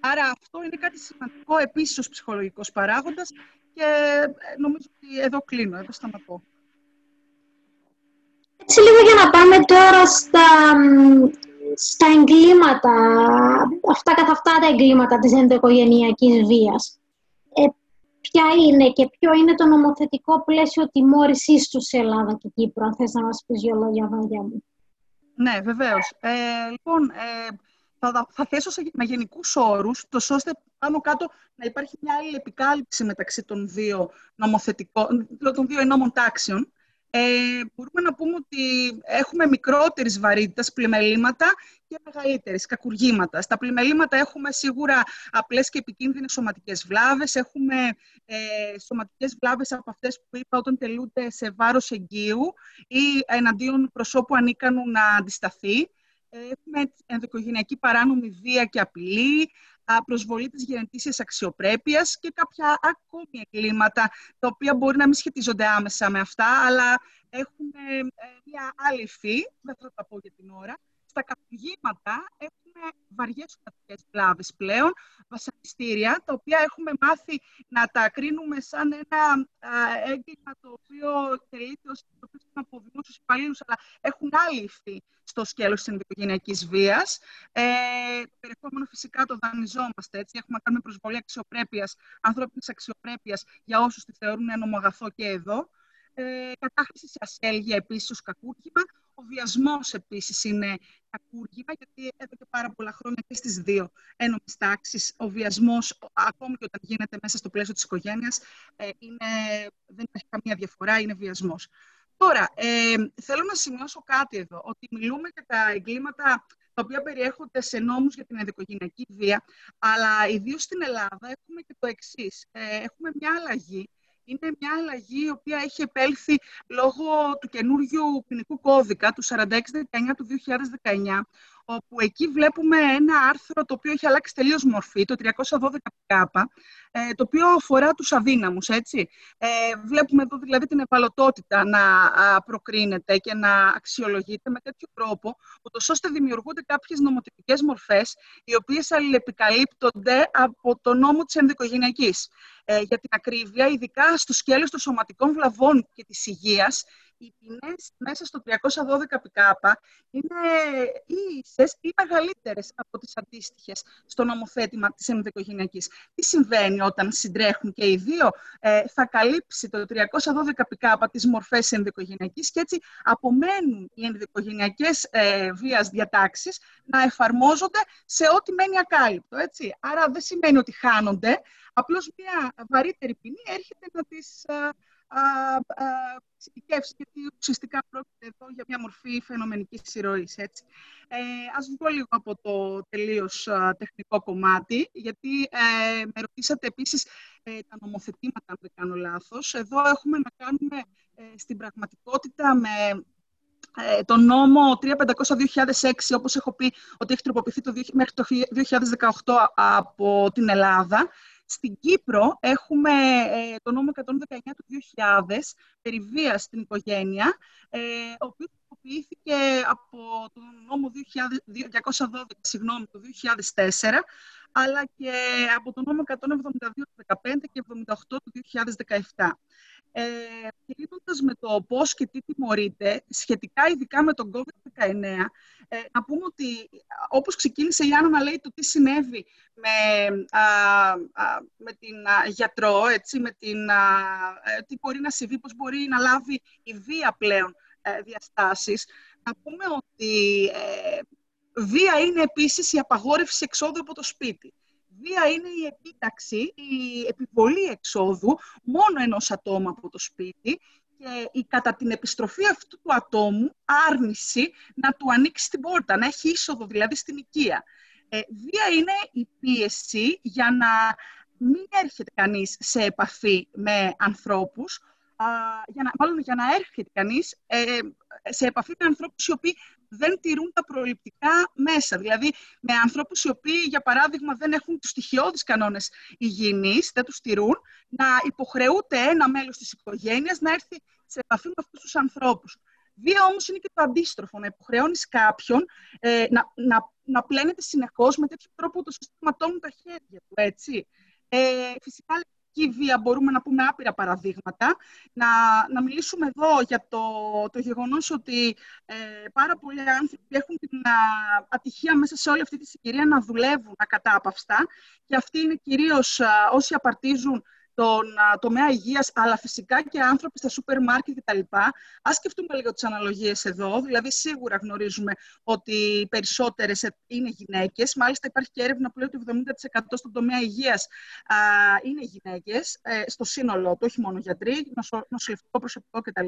Άρα αυτό είναι κάτι σημαντικό επίσης ως ψυχολογικός παράγοντας και ε, νομίζω ότι εδώ κλείνω, εδώ σταματώ. Έτσι λίγο για να πάμε τώρα στα, στα εγκλήματα, αυτά καθ' αυτά τα εγκλήματα της ενδοοικογενειακής βίας. Ε, ποια είναι και ποιο είναι το νομοθετικό πλαίσιο τιμώρησής τους σε Ελλάδα και Κύπρο, αν θες να μας πεις δύο λόγια, Βάγια μου. Ναι, βεβαίως. Ε, λοιπόν, ε, θα, θα θέσω σε, με γενικούς όρους, τόσο ώστε πάνω κάτω να υπάρχει μια άλλη επικάλυψη μεταξύ των δύο νομοθετικών, των δύο ενόμων τάξεων ε, μπορούμε να πούμε ότι έχουμε μικρότερης βαρύτητας πλημελήματα και μεγαλύτερης κακουργήματας. Στα πλημελήματα έχουμε σίγουρα απλές και επικίνδυνες σωματικές βλάβες. Έχουμε ε, σωματικές βλάβες από αυτές που είπα όταν τελούνται σε βάρος εγγύου ή εναντίον προσώπου ανίκανου να αντισταθεί. Έχουμε ενδοικογενειακή παράνομη βία και απειλή, προσβολή της γενετήσιας αξιοπρέπειας και κάποια ακόμη εγκλήματα, τα οποία μπορεί να μην σχετίζονται άμεσα με αυτά, αλλά έχουν ε, μια άλλη υφή, δεν θα τα πω για την ώρα. Στα καπηγήματα έχουμε βαριές σωματικές βλάβες πλέον, βασανιστήρια, τα οποία έχουμε μάθει να τα κρίνουμε σαν ένα έγκλημα το οποίο τελείται ως το οποίο να αποδεινούν στους υπαλλήλους, αλλά έχουν άλλη υφή στο σκέλος της ενδοικογενειακής βίας. Ε, το περιεχόμενο φυσικά το δανειζόμαστε, έτσι. Έχουμε να κάνουμε προσβολή αξιοπρέπειας, ανθρώπινης αξιοπρέπειας για όσους τη θεωρούν ένομο αγαθό και εδώ. Ε, κατάχρηση σε ασέλγεια επίσης ως κακούργημα. Ο βιασμός επίσης είναι κακούργημα, γιατί εδώ και πάρα πολλά χρόνια και στις δύο ένομες τάξεις ο βιασμός, ακόμη και όταν γίνεται μέσα στο πλαίσιο της οικογένειας, ε, είναι, δεν υπάρχει καμία διαφορά, είναι βιασμός. Τώρα, ε, θέλω να σημειώσω κάτι εδώ, ότι μιλούμε για τα εγκλήματα τα οποία περιέχονται σε νόμους για την ενδοικογενειακή βία, αλλά ιδίως στην Ελλάδα έχουμε και το εξής. Ε, έχουμε μια αλλαγή. Είναι μια αλλαγή η οποία έχει επέλθει λόγω του καινούριου ποινικού κώδικα του 4619 του 2019, όπου εκεί βλέπουμε ένα άρθρο το οποίο έχει αλλάξει τελείως μορφή, το 312 k ε, το οποίο αφορά τους αδύναμους, έτσι. Ε, βλέπουμε εδώ δηλαδή την ευαλωτότητα να προκρίνεται και να αξιολογείται με τέτοιο τρόπο, ούτως ώστε δημιουργούνται κάποιες νομοτυπικές μορφές, οι οποίες αλληλεπικαλύπτονται από το νόμο της ενδοικογενειακής. Ε, για την ακρίβεια, ειδικά στο σκέλος των σωματικών βλαβών και της υγείας, οι ποινέ μέσα στο 312 ΠΚ είναι ίσες ή μεγαλύτερες από τις αντίστοιχες στο νομοθέτημα της ενδοικογενειακής. Τι συμβαίνει όταν συντρέχουν και οι δύο, ε, θα καλύψει το 312 ΠΚ τις μορφές ενδοικογενειακής και έτσι απομένουν οι ενδοικογενειακές ε, βίας διατάξεις να εφαρμόζονται σε ό,τι μένει ακάλυπτο. Έτσι. Άρα δεν σημαίνει ότι χάνονται, απλώς μια βαρύτερη ποινή έρχεται να τις ε, εξειδικεύσει, γιατί ουσιαστικά πρόκειται εδώ για μια μορφή φαινομενικής συρροή. Ε, ας βγω λίγο από το τελείως τεχνικό κομμάτι, γιατί ε, με ρωτήσατε επίσης ε, τα νομοθετήματα, αν δεν κάνω λάθος. Εδώ έχουμε να κάνουμε ε, στην πραγματικότητα με ε, το νόμο 3500-2006, όπως έχω πει ότι έχει τροποποιηθεί το, μέχρι το 2018 από την Ελλάδα, στην Κύπρο έχουμε ε, το νόμο 119 του 2000 περί βίας στην οικογένεια, ε, ο οποίος τροποποιήθηκε από το νόμο 212 συγγνώμη, το 2004, αλλά και από το νόμο 172 του 2015 και 78 του 2017. Ε, με το πώς και τι τιμωρείται, σχετικά ειδικά με τον COVID-19, ε, να πούμε ότι όπως ξεκίνησε η Άννα να λέει το τι συνέβη με, με την γιατρό, έτσι, με την, ε, τι μπορεί να συμβεί, πώς μπορεί να λάβει η βία πλέον ε, διαστάσεις, να πούμε ότι ε, βία είναι επίσης η απαγόρευση εξόδου από το σπίτι. Βία είναι η επίταξη, η επιβολή εξόδου μόνο ενός ατόμου από το σπίτι και η κατά την επιστροφή αυτού του ατόμου άρνηση να του ανοίξει την πόρτα, να έχει είσοδο δηλαδή στην οικία. Ε, βία είναι η πίεση για να μην έρχεται κανείς σε επαφή με ανθρώπους, α, για να, μάλλον για να έρχεται κανείς ε, σε επαφή με ανθρώπους οι οποίοι δεν τηρούν τα προληπτικά μέσα. Δηλαδή, με ανθρώπους οι οποίοι, για παράδειγμα, δεν έχουν τους στοιχειώδεις κανόνες υγιεινής, δεν τους τηρούν, να υποχρεούται ένα μέλος της οικογένειας να έρθει σε επαφή με αυτούς τους ανθρώπους. Βία όμως είναι και το αντίστροφο, να υποχρεώνεις κάποιον ε, να, να, να πλένεται συνεχώς με τέτοιο τρόπο ώστε να ματώνουν τα χέρια του, έτσι. Ε, φυσικά η βία μπορούμε να πούμε άπειρα παραδείγματα. Να, να μιλήσουμε εδώ για το, το γεγονός ότι ε, πάρα πολλοί άνθρωποι έχουν την ατυχία μέσα σε όλη αυτή τη συγκυρία να δουλεύουν ακατάπαυστα και αυτοί είναι κυρίως όσοι απαρτίζουν τον τομέα υγείας, αλλά φυσικά και άνθρωποι στα σούπερ μάρκετ κτλ. Ας σκεφτούμε λίγο τις αναλογίες εδώ, δηλαδή σίγουρα γνωρίζουμε ότι οι περισσότερες είναι γυναίκες, μάλιστα υπάρχει και έρευνα που λέει ότι 70% στον τομέα υγείας α, είναι γυναίκες, ε, στο σύνολό του, όχι μόνο γιατροί, νοσο, νοσηλευτικό προσωπικό κτλ.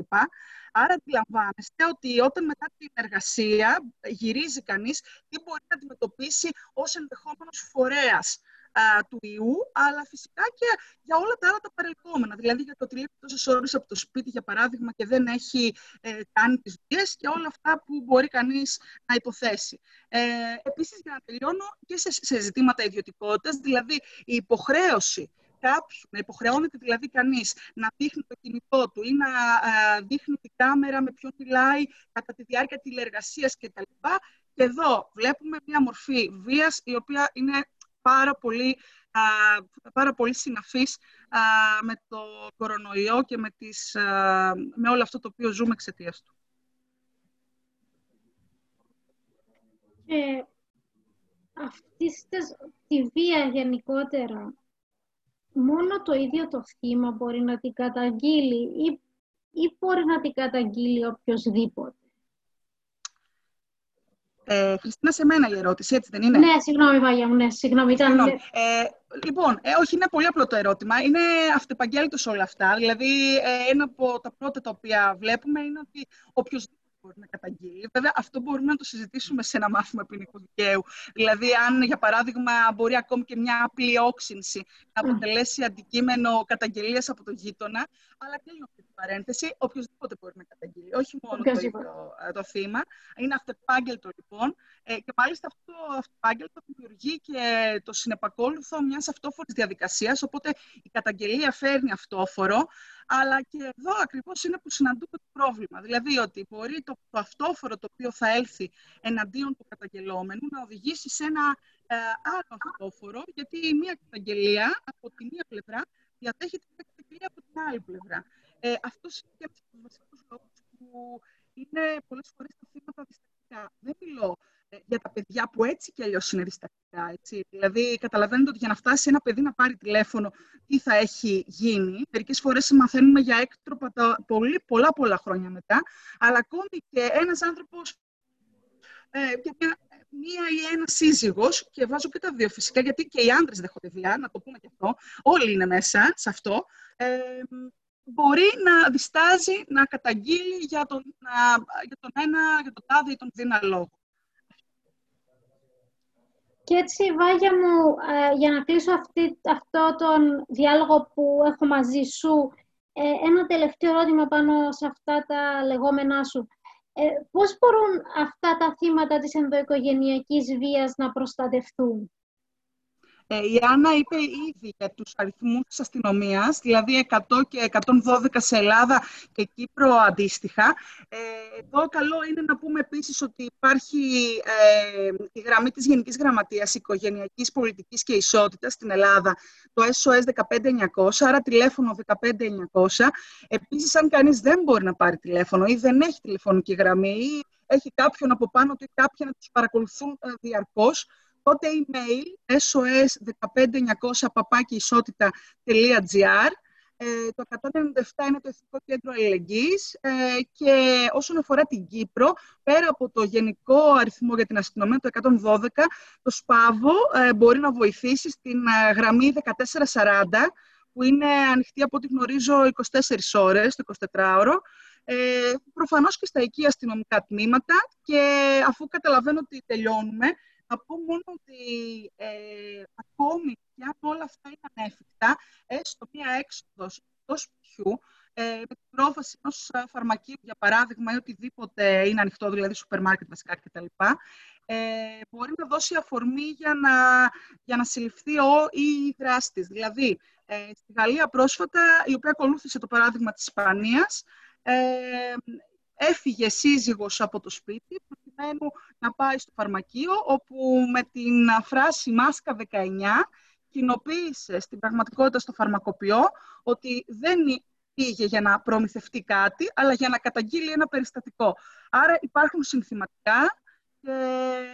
Άρα αντιλαμβάνεστε ότι όταν μετά την εργασία γυρίζει κανείς, τι μπορεί να αντιμετωπίσει ως ενδεχόμενος φορέας του ιού, αλλά φυσικά και για όλα τα άλλα τα παρελθόμενα. Δηλαδή για το ότι λείπει τόσες ώρες από το σπίτι, για παράδειγμα, και δεν έχει ε, κάνει τις δουλειές και όλα αυτά που μπορεί κανείς να υποθέσει. Ε, Επίσης, για να τελειώνω και σε, σε ζητήματα ιδιωτικότητας, δηλαδή η υποχρέωση κάποιου, να υποχρεώνεται δηλαδή κανείς να δείχνει το κινητό του ή να α, δείχνει τη κάμερα με ποιον μιλάει κατά τη διάρκεια τηλεργασίας κτλ. Και εδώ βλέπουμε μια μορφή βίας η οποία είναι πάρα πολύ, α, πάρα πολύ συναφής α, με το κορονοϊό και με, τις, με όλο αυτό το οποίο ζούμε εξαιτίας του. Και αυτή τη βία γενικότερα, μόνο το ίδιο το θύμα μπορεί να την καταγγείλει ή, ή μπορεί να την καταγγείλει οποιοδήποτε. Ε, Χριστίνα, σε μένα η ερώτηση, έτσι δεν είναι; Ναι, συγγνώμη, Μάγια μου, ναι, συγγνώμη. Ήταν... Ε, λοιπόν, ε, όχι, είναι πολύ απλό το ερώτημα. Είναι αυτεπαγγέλτος όλα αυτά. Δηλαδή, ε, ένα από τα πρώτα τα οποία βλέπουμε είναι ότι οποιοδήποτε μπορεί να καταγγείλει. Βέβαια, αυτό μπορούμε να το συζητήσουμε σε ένα μάθημα ποινικού δικαίου. Δηλαδή, αν για παράδειγμα μπορεί ακόμη και μια απλή όξυνση να αποτελέσει αντικείμενο καταγγελίας από τον γείτονα. Αλλά κλείνω αυτή την παρένθεση. Οποιοδήποτε μπορεί να καταγγείλει, όχι μόνο το, ίδιο, ε, το θύμα. Είναι αυτεπάγγελτο λοιπόν. Ε, και μάλιστα αυτό το αυτεπάγγελτο δημιουργεί και το συνεπακόλουθο μιας αυτόφορης διαδικασίας. Οπότε η καταγγελία φέρνει αυτόφορο. Αλλά και εδώ ακριβώς είναι που συναντούμε το πρόβλημα. Δηλαδή ότι μπορεί το, το αυτόφορο το οποίο θα έλθει εναντίον του καταγγελόμενου να οδηγήσει σε ένα ε, άλλο αυτόφορο, γιατί η μία καταγγελία από τη μία πλευρά διαδέχεται την καταγγελία από την άλλη πλευρά. Ε, αυτό είναι και από τους βασικούς λόγους που είναι πολλές φορές τα θύματα διστακτικά. Δεν μιλώ ε, για τα παιδιά που έτσι κι αλλιώς είναι διστακτικά. Έτσι. Δηλαδή, καταλαβαίνετε ότι για να φτάσει ένα παιδί να πάρει τηλέφωνο, τι θα έχει γίνει. Μερικές φορές μαθαίνουμε για έκτροπα τα πολύ, πολλά, πολλά χρόνια μετά. Αλλά ακόμη και ένας άνθρωπος. Ε, και μια, μία ή ένας σύζυγος, και βάζω και τα δύο φυσικά, γιατί και οι άντρες δέχονται δουλειά, να το πούμε και αυτό. Όλοι είναι μέσα σε αυτό. Ε, μπορεί να διστάζει να καταγγείλει για τον, για τον ένα, για τον τάδε ή τον δίνα λόγο. Και έτσι, Βάγια μου, ε, για να κλείσω αυτή, αυτό τον διάλογο που έχω μαζί σου, ε, ένα τελευταίο ερώτημα πάνω σε αυτά τα λεγόμενά σου. Ε, πώς μπορούν αυτά τα θύματα της ενδοοικογενειακής βίας να προστατευτούν; Ε, η Άννα είπε ήδη για τους αριθμούς της αστυνομίας, δηλαδή 100 και 112 σε Ελλάδα και Κύπρο αντίστοιχα. Ε, εδώ καλό είναι να πούμε επίσης ότι υπάρχει ε, η γραμμή της Γενικής Γραμματείας Οικογενειακής Πολιτικής και Ισότητας στην Ελλάδα, το SOS 15900, άρα τηλέφωνο 15900. Επίσης, αν κανείς δεν μπορεί να πάρει τηλέφωνο ή δεν έχει τηλεφωνική γραμμή ή έχει κάποιον από πάνω του ή κάποια να τους παρακολουθούν ε, διαρκώς, τότε email sos1500 ε, το 197 είναι το Εθνικό Κέντρο Αλληλεγγύης. Ε, και όσον αφορά την Κύπρο, πέρα από το γενικό αριθμό για την αστυνομία, το 112, το ΣΠΑΒΟ ε, μπορεί να βοηθήσει στην γραμμή 1440, που είναι ανοιχτή από ό,τι γνωρίζω 24 ώρες, το 24ωρο, ε, προφανώς και στα εκεί αστυνομικά τμήματα. Και αφού καταλαβαίνω ότι τελειώνουμε, θα πω μόνο ότι ε, ακόμη και αν όλα αυτά είναι ανέφικτα, έστω μία έξοδος εκτός σπιτιού, ε, με την πρόφαση ενός φαρμακείου, για παράδειγμα, ή οτιδήποτε είναι ανοιχτό, δηλαδή σούπερ μάρκετ βασικά κτλ., ε, μπορεί να δώσει αφορμή για να, για να συλληφθεί ο ή η δράστη. Δηλαδή, ε, στη Γαλλία πρόσφατα, η οποία ακολούθησε το παράδειγμα της Ισπανίας, ε, έφυγε σύζυγος από το σπίτι προκειμένου να πάει στο φαρμακείο όπου με την φράση «Μάσκα 19» κοινοποίησε στην πραγματικότητα στο φαρμακοποιό ότι δεν πήγε για να προμηθευτεί κάτι, αλλά για να καταγγείλει ένα περιστατικό. Άρα υπάρχουν συνθηματικά και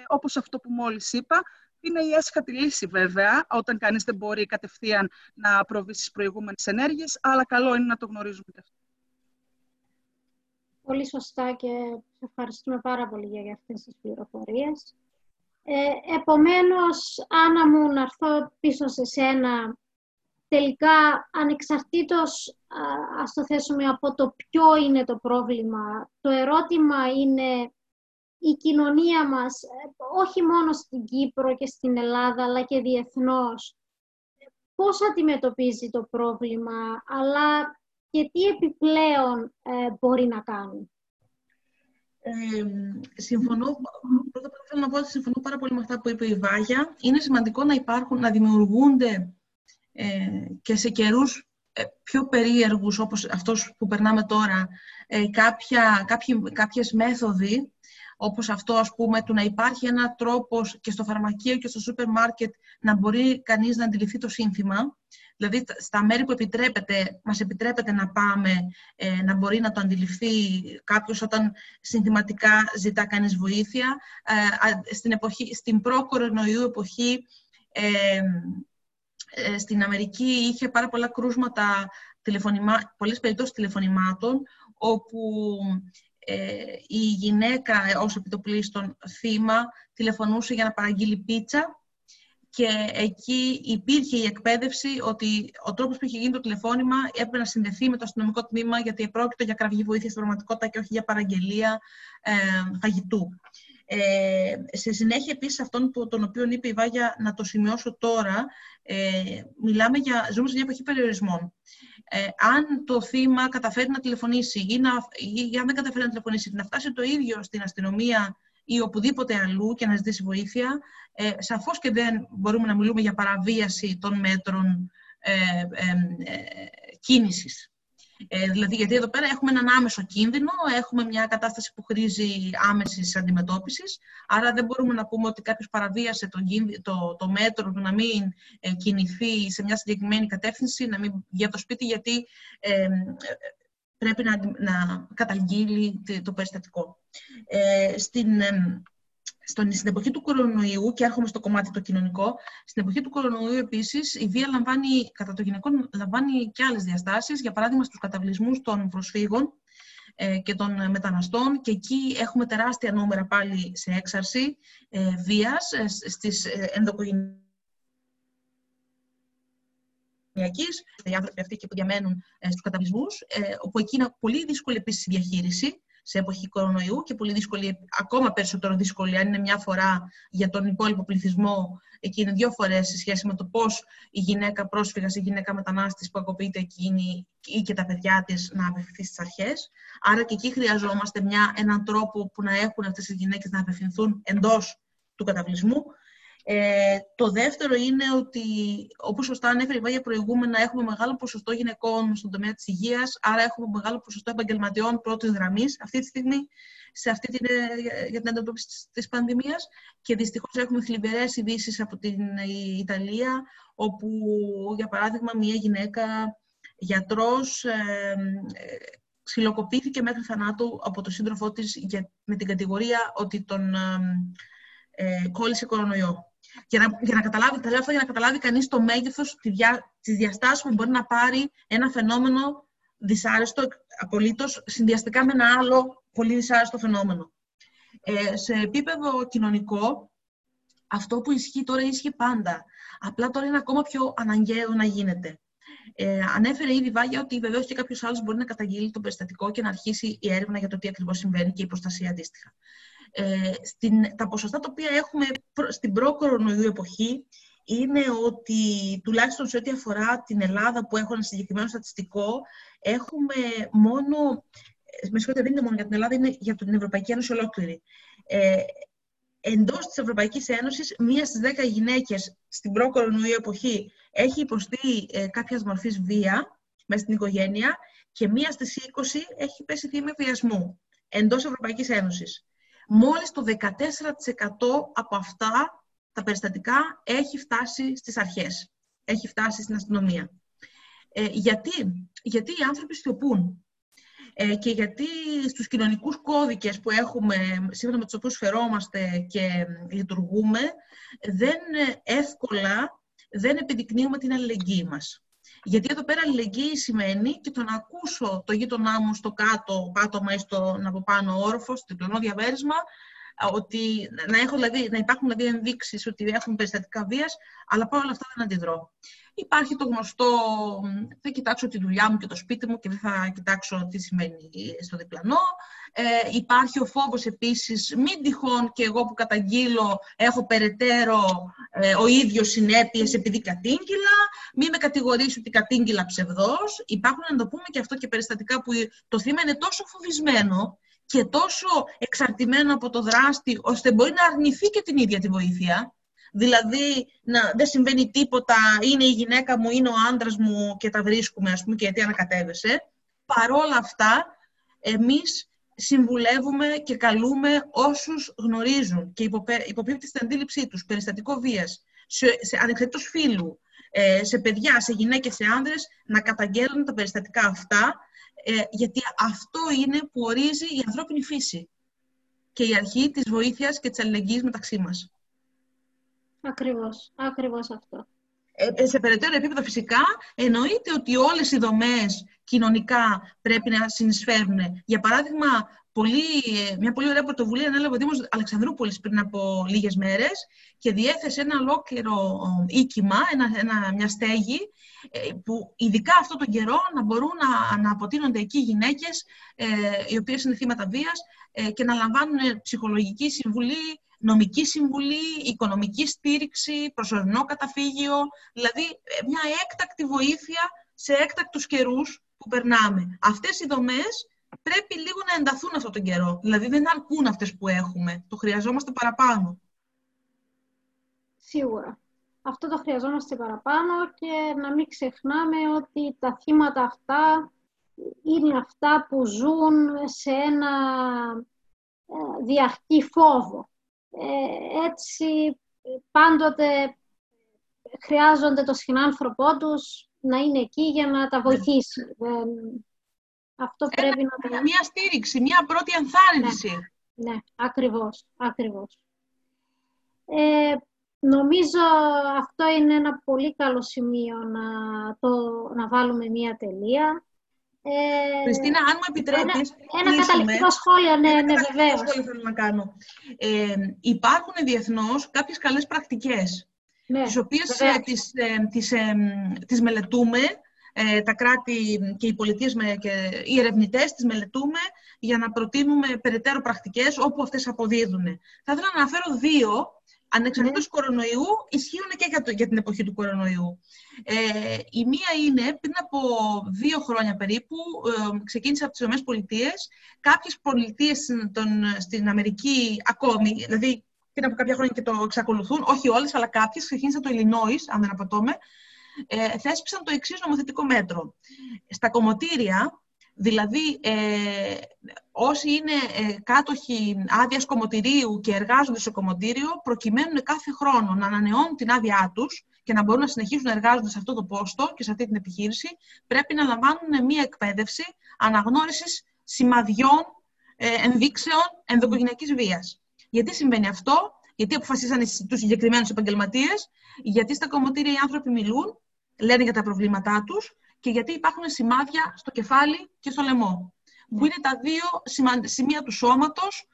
όπως αυτό που μόλις είπα, είναι η έσχατη λύση βέβαια, όταν κανείς δεν μπορεί κατευθείαν να προβεί στις προηγούμενες ενέργειες, αλλά καλό είναι να το γνωρίζουμε και αυτό. Πολύ σωστά και ευχαριστούμε πάρα πολύ για αυτές τις πληροφορίες. Ε, επομένως, Άννα μου, να έρθω πίσω σε σένα, τελικά ανεξαρτήτως, ας το θέσουμε από το ποιο είναι το πρόβλημα, το ερώτημα είναι η κοινωνία μας, όχι μόνο στην Κύπρο και στην Ελλάδα, αλλά και διεθνώς, πώς αντιμετωπίζει το πρόβλημα, αλλά και τι επιπλέον ε, μπορεί να κάνει. Ε, συμφωνώ, πρώτα απ' όλα θέλω να πω ότι συμφωνώ πάρα πολύ με αυτά που είπε η Βάγια. Είναι σημαντικό να υπάρχουν, να δημιουργούνται ε, και σε καιρούς ε, πιο περίεργους όπως αυτός που περνάμε τώρα, ε, κάποια, κάποιοι, κάποιες μέθοδοι όπως αυτό ας πούμε του να υπάρχει ένα τρόπος και στο φαρμακείο και στο σούπερ μάρκετ να μπορεί κανείς να αντιληφθεί το σύνθημα. Δηλαδή στα μέρη που επιτρέπεται, μας επιτρέπεται να πάμε, ε, να μπορεί να το αντιληφθεί κάποιος όταν συνθηματικά ζητά κανείς βοήθεια. Ε, στην, εποχή, στην προ-κορονοϊού εποχή ε, ε, στην Αμερική είχε πάρα πολλά κρούσματα, τηλεφωνημά, πολλές περιπτώσεις τηλεφωνημάτων, όπου ε, η γυναίκα ως επιτοπλίστων θύμα τηλεφωνούσε για να παραγγείλει πίτσα και εκεί υπήρχε η εκπαίδευση ότι ο τρόπος που είχε γίνει το τηλεφώνημα έπρεπε να συνδεθεί με το αστυνομικό τμήμα γιατί πρόκειται για κραυγή βοήθειας στην πραγματικότητα και όχι για παραγγελία ε, φαγητού. Ε, σε συνέχεια επίσης αυτόν που, τον οποίο είπε η Βάγια να το σημειώσω τώρα, ε, μιλάμε για, ζούμε σε μια εποχή περιορισμών. Ε, αν το θύμα καταφέρει να τηλεφωνήσει ή, να, ή αν δεν καταφέρει να τηλεφωνήσει, να φτάσει το ίδιο στην αστυνομία ή οπουδήποτε αλλού και να ζητήσει βοήθεια, ε, σαφώς και δεν μπορούμε να μιλούμε για παραβίαση των μέτρων ε, ε, ε κίνησης. Ε, δηλαδή, γιατί εδώ πέρα έχουμε έναν άμεσο κίνδυνο, έχουμε μια κατάσταση που χρήζει άμεσης αντιμετώπισης. Άρα, δεν μπορούμε να πούμε ότι κάποιος παραβίασε το, το, το μέτρο του να μην ε, κινηθεί σε μια συγκεκριμένη κατεύθυνση, να μην βγει από το σπίτι, γιατί ε, πρέπει να, να καταγγείλει το περιστατικό. Ε, στην, στον, στην εποχή του κορονοϊού, και έρχομαι στο κομμάτι το κοινωνικό, στην εποχή του κορονοϊού επίσης η βία λαμβάνει, κατά το γυναικό λαμβάνει και άλλες διαστάσεις. Για παράδειγμα, στους καταβλισμούς των προσφύγων ε, και των μεταναστών και εκεί έχουμε τεράστια νούμερα πάλι σε έξαρση ε, βίας ε, στις ε, ενδοκογενειακές οι άνθρωποι αυτοί και που διαμένουν ε, στους καταβλισμούς, ε, όπου εκεί είναι πολύ δύσκολη επίσης η διαχείριση σε εποχή κορονοϊού και πολύ δύσκολη, ακόμα περισσότερο δύσκολη αν είναι μια φορά για τον υπόλοιπο πληθυσμό. Εκεί είναι δύο φορές σε σχέση με το πώς η γυναίκα πρόσφυγας, η γυναίκα μετανάστης που ακοποιείται εκείνη ή και τα παιδιά της να απευθυνθεί στις αρχές. Άρα και εκεί χρειαζόμαστε μια, έναν τρόπο που να έχουν αυτές οι γυναίκες να απευθυνθούν εντός του καταβλισμού ε, το δεύτερο είναι ότι, όπως σωστά ανέφερε η Βάγια προηγούμενα, έχουμε μεγάλο ποσοστό γυναικών στον τομέα της υγείας, άρα έχουμε μεγάλο ποσοστό επαγγελματιών πρώτης γραμμής αυτή τη στιγμή σε αυτή την, ε, για την αντιμετώπιση της πανδημίας. Και δυστυχώς έχουμε θλιβερές ειδήσεις από την Ιταλία, όπου, για παράδειγμα, μια γυναίκα γιατρός ε, ε, ξυλοκοπήθηκε μέχρι θανάτου από τον σύντροφό της για, με την κατηγορία ότι τον ε, κόλλησε κορονοϊό για να, για να καταλάβει, τα λέω για να καταλάβει κανείς το μέγεθος, τη διά, της διαστάσης που μπορεί να πάρει ένα φαινόμενο δυσάρεστο, απολύτως, συνδυαστικά με ένα άλλο πολύ δυσάρεστο φαινόμενο. Ε, σε επίπεδο κοινωνικό, αυτό που ισχύει τώρα ισχύει πάντα. Απλά τώρα είναι ακόμα πιο αναγκαίο να γίνεται. Ε, ανέφερε ήδη Βάγια ότι βεβαίως και κάποιος άλλος μπορεί να καταγγείλει το περιστατικό και να αρχίσει η έρευνα για το τι ακριβώς συμβαίνει και η προστασία αντίστοιχα. Ε, στην, τα ποσοστά τα οποία έχουμε στην προ-κορονοϊού εποχή είναι ότι τουλάχιστον σε ό,τι αφορά την Ελλάδα που έχω ένα συγκεκριμένο στατιστικό, έχουμε μόνο, με συγχωρείτε δεν είναι μόνο για την Ελλάδα, είναι για την Ευρωπαϊκή Ένωση ολόκληρη. Ε, εντός της Ευρωπαϊκής Ένωσης, μία στις δέκα γυναίκες στην προ-κορονοϊού εποχή έχει υποστεί ε, κάποιας μορφής βία μέσα στην οικογένεια και μία στις 20 έχει πέσει θύμα βιασμού εντός Ευρωπαϊκής Ένωσης μόλις το 14% από αυτά τα περιστατικά έχει φτάσει στις αρχές, έχει φτάσει στην αστυνομία. Ε, γιατί; γιατί οι άνθρωποι σιωπούν. ε, και γιατί στους κοινωνικούς κώδικες που έχουμε, σύμφωνα με τους οποίους φερόμαστε και λειτουργούμε, δεν εύκολα δεν επιδεικνύουμε την αλληλεγγύη μας. Γιατί εδώ πέρα αλληλεγγύη σημαίνει και το να ακούσω το γείτονά μου στο κάτω πάτωμα ή στον από πάνω όροφο, στο διπλανό διαβέρισμα, ότι να, έχω, δηλαδή, να υπάρχουν δηλαδή ενδείξεις ότι έχουν περιστατικά βίας, αλλά όλα αυτά δεν αντιδρώ. Υπάρχει το γνωστό, θα κοιτάξω τη δουλειά μου και το σπίτι μου και δεν θα κοιτάξω τι σημαίνει στο διπλανό. Ε, υπάρχει ο φόβος επίσης, μην τυχόν και εγώ που καταγγείλω έχω περαιτέρω ε, ο ίδιος συνέπειες επειδή κατήγγυλα, μην με κατηγορήσει ότι κατήγγυλα ψευδός. Υπάρχουν, να το πούμε και αυτό και περιστατικά που το θύμα είναι τόσο φοβισμένο και τόσο εξαρτημένο από το δράστη, ώστε μπορεί να αρνηθεί και την ίδια τη βοήθεια. Δηλαδή, να, δεν συμβαίνει τίποτα, είναι η γυναίκα μου, είναι ο άντρας μου και τα βρίσκουμε, ας πούμε, και γιατί ανακατεύεσαι. Παρόλα αυτά, εμείς συμβουλεύουμε και καλούμε όσους γνωρίζουν και υποπίπτει στην αντίληψή τους περιστατικό βίας, σε, σε ανεξαρτήτως φίλου, ε, σε παιδιά, σε γυναίκες, σε άνδρες, να καταγγέλνουν τα περιστατικά αυτά, ε, γιατί αυτό είναι που ορίζει η ανθρώπινη φύση και η αρχή της βοήθειας και της αλληλεγγύης μεταξύ μας. Ακριβώς, ακριβώς αυτό. Ε, σε περαιτέρω επίπεδο φυσικά εννοείται ότι όλες οι δομές κοινωνικά πρέπει να συνεισφέρουν. Για παράδειγμα, πολύ, μια πολύ ωραία πρωτοβουλία ανέλαβε ο Δήμος Αλεξανδρούπολης πριν από λίγες μέρες και διέθεσε ένα ολόκληρο οίκημα, ένα, ένα, μια στέγη, ε, που ειδικά αυτόν τον καιρό να μπορούν να, να αποτείνονται εκεί γυναίκες ε, οι οποίες είναι θύματα βίας ε, και να λαμβάνουν ψυχολογική συμβουλή, νομική συμβουλή, οικονομική στήριξη, προσωρινό καταφύγιο, δηλαδή ε, μια έκτακτη βοήθεια σε έκτακτους καιρούς που περνάμε. Αυτές οι δομές πρέπει λίγο να ενταθούν αυτόν τον καιρό. Δηλαδή δεν αρκούν αυτές που έχουμε. Το χρειαζόμαστε παραπάνω. Σίγουρα. Αυτό το χρειαζόμαστε παραπάνω και να μην ξεχνάμε ότι τα θύματα αυτά είναι αυτά που ζουν σε ένα ε, διαρκή φόβο. Ε, έτσι πάντοτε χρειάζονται το συνάνθρωπό τους να είναι εκεί για να τα βοηθήσει. Αυτό πρέπει να το... Μια στήριξη, μια πρώτη ενθάρρυνση. Ναι, ναι ακριβώς, ακριβώς. Ε, νομίζω αυτό είναι ένα πολύ καλό σημείο να, το, να βάλουμε μια τελεία. Ε, Χριστίνα, αν μου επιτρέπεις... Ένα, ένα καταληκτικό σχόλιο, ναι, ναι, βεβαίως. σχόλιο θέλω να κάνω. Ε, υπάρχουν διεθνώς κάποιες καλές πρακτικές, ναι, τις οποίες ε, τις, ε, τις, ε, τις μελετούμε ε, τα κράτη και οι πολιτείες και οι ερευνητές τις μελετούμε για να προτείνουμε περαιτέρω πρακτικές όπου αυτές αποδίδουν. Θα ήθελα να αναφέρω δύο ανεξαρτήτως ναι. κορονοϊού ισχύουν και για, για την εποχή του κορονοϊού. Ε, η μία είναι, πριν από δύο χρόνια περίπου, ε, ξεκίνησε από τις ΗΠΑ, κάποιες πολιτείες στην Αμερική ακόμη, δηλαδή πριν από κάποια χρόνια και το εξακολουθούν, όχι όλες, αλλά κάποιες, ξεκίνησε το Illinois, αν δεν απατώμε, ε, θέσπισαν το εξής νομοθετικό μέτρο. Στα κομμωτήρια, δηλαδή ε, όσοι είναι ε, κάτοχοι άδειας κομμωτηρίου και εργάζονται στο κομμωτήριο, προκειμένου κάθε χρόνο να ανανεώνουν την άδειά τους και να μπορούν να συνεχίσουν να εργάζονται σε αυτό το πόστο και σε αυτή την επιχείρηση, πρέπει να λαμβάνουν μία εκπαίδευση αναγνώρισης σημαδιών ε, ενδείξεων ενδοκογενειακής βίας. Γιατί συμβαίνει αυτό, γιατί αποφασίσανε τους συγκεκριμένους επαγγελματίες, γιατί στα κομμωτήρια οι άνθρωποι μιλούν; Λένε για τα προβλήματά τους και γιατί υπάρχουν σημάδια στο κεφάλι και στο λαιμό, που είναι τα δύο σημεία του σώματος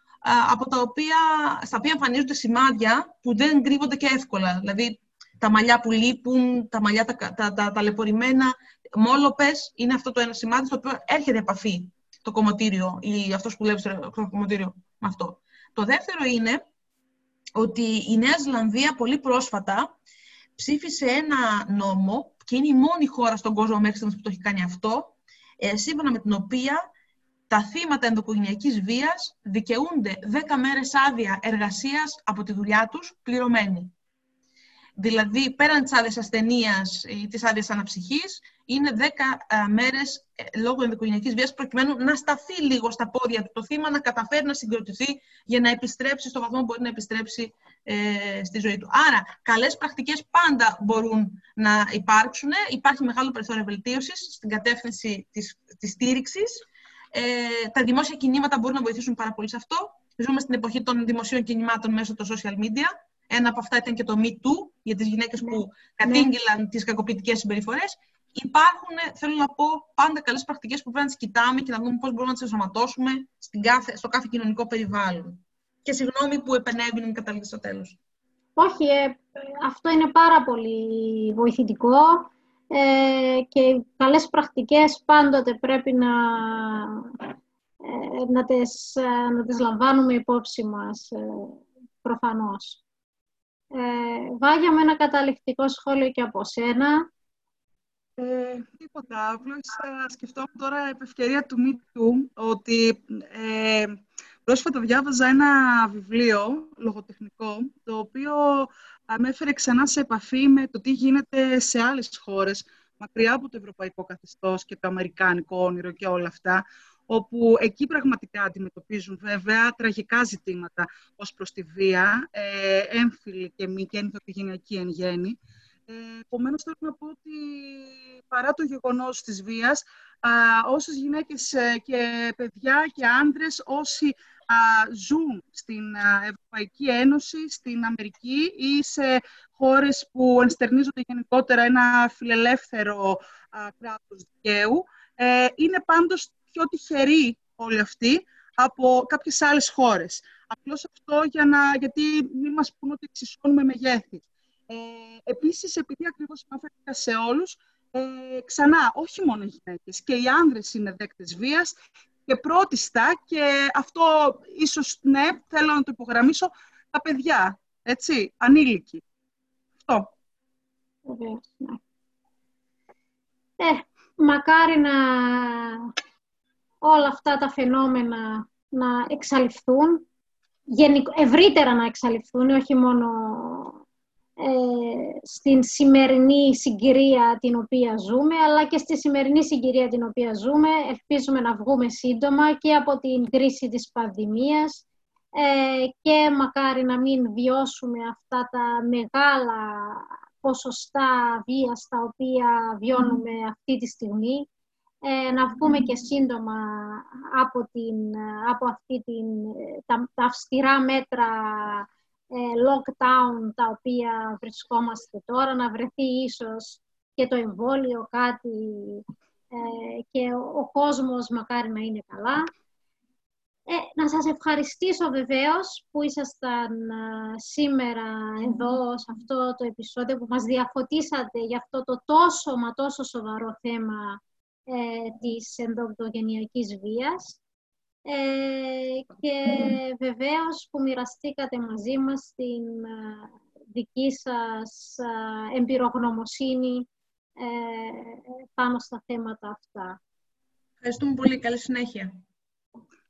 από τα οποία, στα οποία εμφανίζονται σημάδια που δεν κρύβονται και εύκολα. Δηλαδή, τα μαλλιά που λείπουν, τα μαλλιά τα, τα, τα, ταλαιπωρημένα, μόλοπες, είναι αυτό το ένα σημάδι στο οποίο έρχεται επαφή το κομμωτήριο ή αυτός που λέει στο κομμωτήριο με αυτό. Το δεύτερο είναι ότι η Νέα Ζηλανδία πολύ πρόσφατα ψήφισε ένα νόμο και είναι η μόνη χώρα στον κόσμο μέχρι στιγμής που το έχει κάνει αυτό, ε, σύμφωνα με την οποία τα θύματα ενδοκογενειακής βίας δικαιούνται 10 μέρες άδεια εργασίας από τη δουλειά τους πληρωμένη. Δηλαδή, πέραν της άδειας ασθενείας ή της άδειας αναψυχής, είναι 10 ε, μέρες ε, λόγω ενδοκογενειακής βίας προκειμένου να σταθεί λίγο στα πόδια του το θύμα, να καταφέρει να συγκροτηθεί για να επιστρέψει στο βαθμό που μπορεί να επιστρέψει ε, στη ζωή του. Άρα, καλές πρακτικές πάντα μπορούν να υπάρξουν. Υπάρχει μεγάλο περιθώριο βελτίωσης στην κατεύθυνση της, της στήριξης Ε, τα δημόσια κινήματα μπορούν να βοηθήσουν πάρα πολύ σε αυτό. Ζούμε στην εποχή των δημοσίων κινημάτων μέσω των social media. Ένα από αυτά ήταν και το Me Too, για τις γυναίκες ναι. που ναι. κατήγγυλαν τις κακοποιητικές συμπεριφορές. Υπάρχουν, θέλω να πω, πάντα καλές πρακτικές που πρέπει να τις κοιτάμε και να δούμε πώς μπορούμε να τις ενσωματώσουμε στο κάθε κοινωνικό περιβάλλον. Και συγγνώμη που επενέβηνε καταλήξει στο τέλος. Όχι, ε, αυτό είναι πάρα πολύ βοηθητικό ε, και καλές πρακτικές πάντοτε πρέπει να, ε, να, τις, ε, να τις λαμβάνουμε υπόψη μας, ε, προφανώς. Ε, Βάγια με ένα καταληκτικό σχόλιο και από σένα. Ε, τίποτα. Απλώς σκεφτόμουν τώρα επ' ευκαιρία του Me ότι ε, πρόσφατα διάβαζα ένα βιβλίο λογοτεχνικό το οποίο με έφερε ξανά σε επαφή με το τι γίνεται σε άλλες χώρες μακριά από το ευρωπαϊκό καθεστώς και το αμερικάνικο όνειρο και όλα αυτά όπου εκεί πραγματικά αντιμετωπίζουν βέβαια τραγικά ζητήματα ως προς τη βία, ε, έμφυλη και μη και ενδοκογενειακή εν γέννη. Ε, Επομένως, θέλω να πω ότι παρά το γεγονός της βίας, α, όσες γυναίκες ε, και παιδιά και άντρες, όσοι α, ζουν στην Ευρωπαϊκή Ένωση, στην Αμερική ή σε χώρες που ενστερνίζονται γενικότερα ένα φιλελεύθερο α, κράτος δικαίου, ε, είναι πάντως πιο τυχεροί όλοι αυτοί από κάποιες άλλες χώρες. Απλώς αυτό για να, γιατί μην μας πούνε ότι εξισώνουμε μεγέθη. Ε, επίσης, επειδή ακριβώς αναφέρθηκα σε όλους, ε, ξανά, όχι μόνο οι γυναίκες, και οι άνδρες είναι δέκτες βίας και πρώτιστα, και αυτό ίσως, ναι, θέλω να το υπογραμμίσω, τα παιδιά, έτσι, ανήλικοι. Αυτό. ναι. Ε, μακάρι να όλα αυτά τα φαινόμενα να εξαλειφθούν, ευρύτερα να εξαλειφθούν, όχι μόνο ε, στην σημερινή συγκυρία την οποία ζούμε, αλλά και στη σημερινή συγκυρία την οποία ζούμε. Ελπίζουμε να βγούμε σύντομα και από την κρίση της πανδημίας ε, και μακάρι να μην βιώσουμε αυτά τα μεγάλα ποσοστά βίας τα οποία βιώνουμε αυτή τη στιγμή ε, να βγούμε και σύντομα από, την, από αυτή την, τα, τα αυστηρά μέτρα ε, lockdown τα οποία βρισκόμαστε τώρα, να βρεθεί ίσως και το εμβόλιο κάτι ε, και ο, ο κόσμος μακάρι να είναι καλά. Ε, να σας ευχαριστήσω βεβαίως που ήσασταν σήμερα εδώ σε αυτό το επεισόδιο που μας διαφωτίσατε για αυτό το τόσο μα τόσο σοβαρό θέμα ε, της ενδοκτογενειακής βίας ε, και βεβαίως που μοιραστήκατε μαζί μας την ε, δική σας ε, εμπειρογνωμοσύνη ε, πάνω στα θέματα αυτά. Ευχαριστούμε πολύ. Καλή συνέχεια.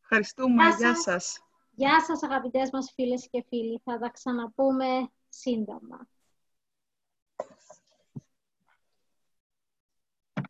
Ευχαριστούμε. Γεια σας. Γεια σας, Γεια σας αγαπητές μας φίλες και φίλοι. Θα τα ξαναπούμε σύντομα.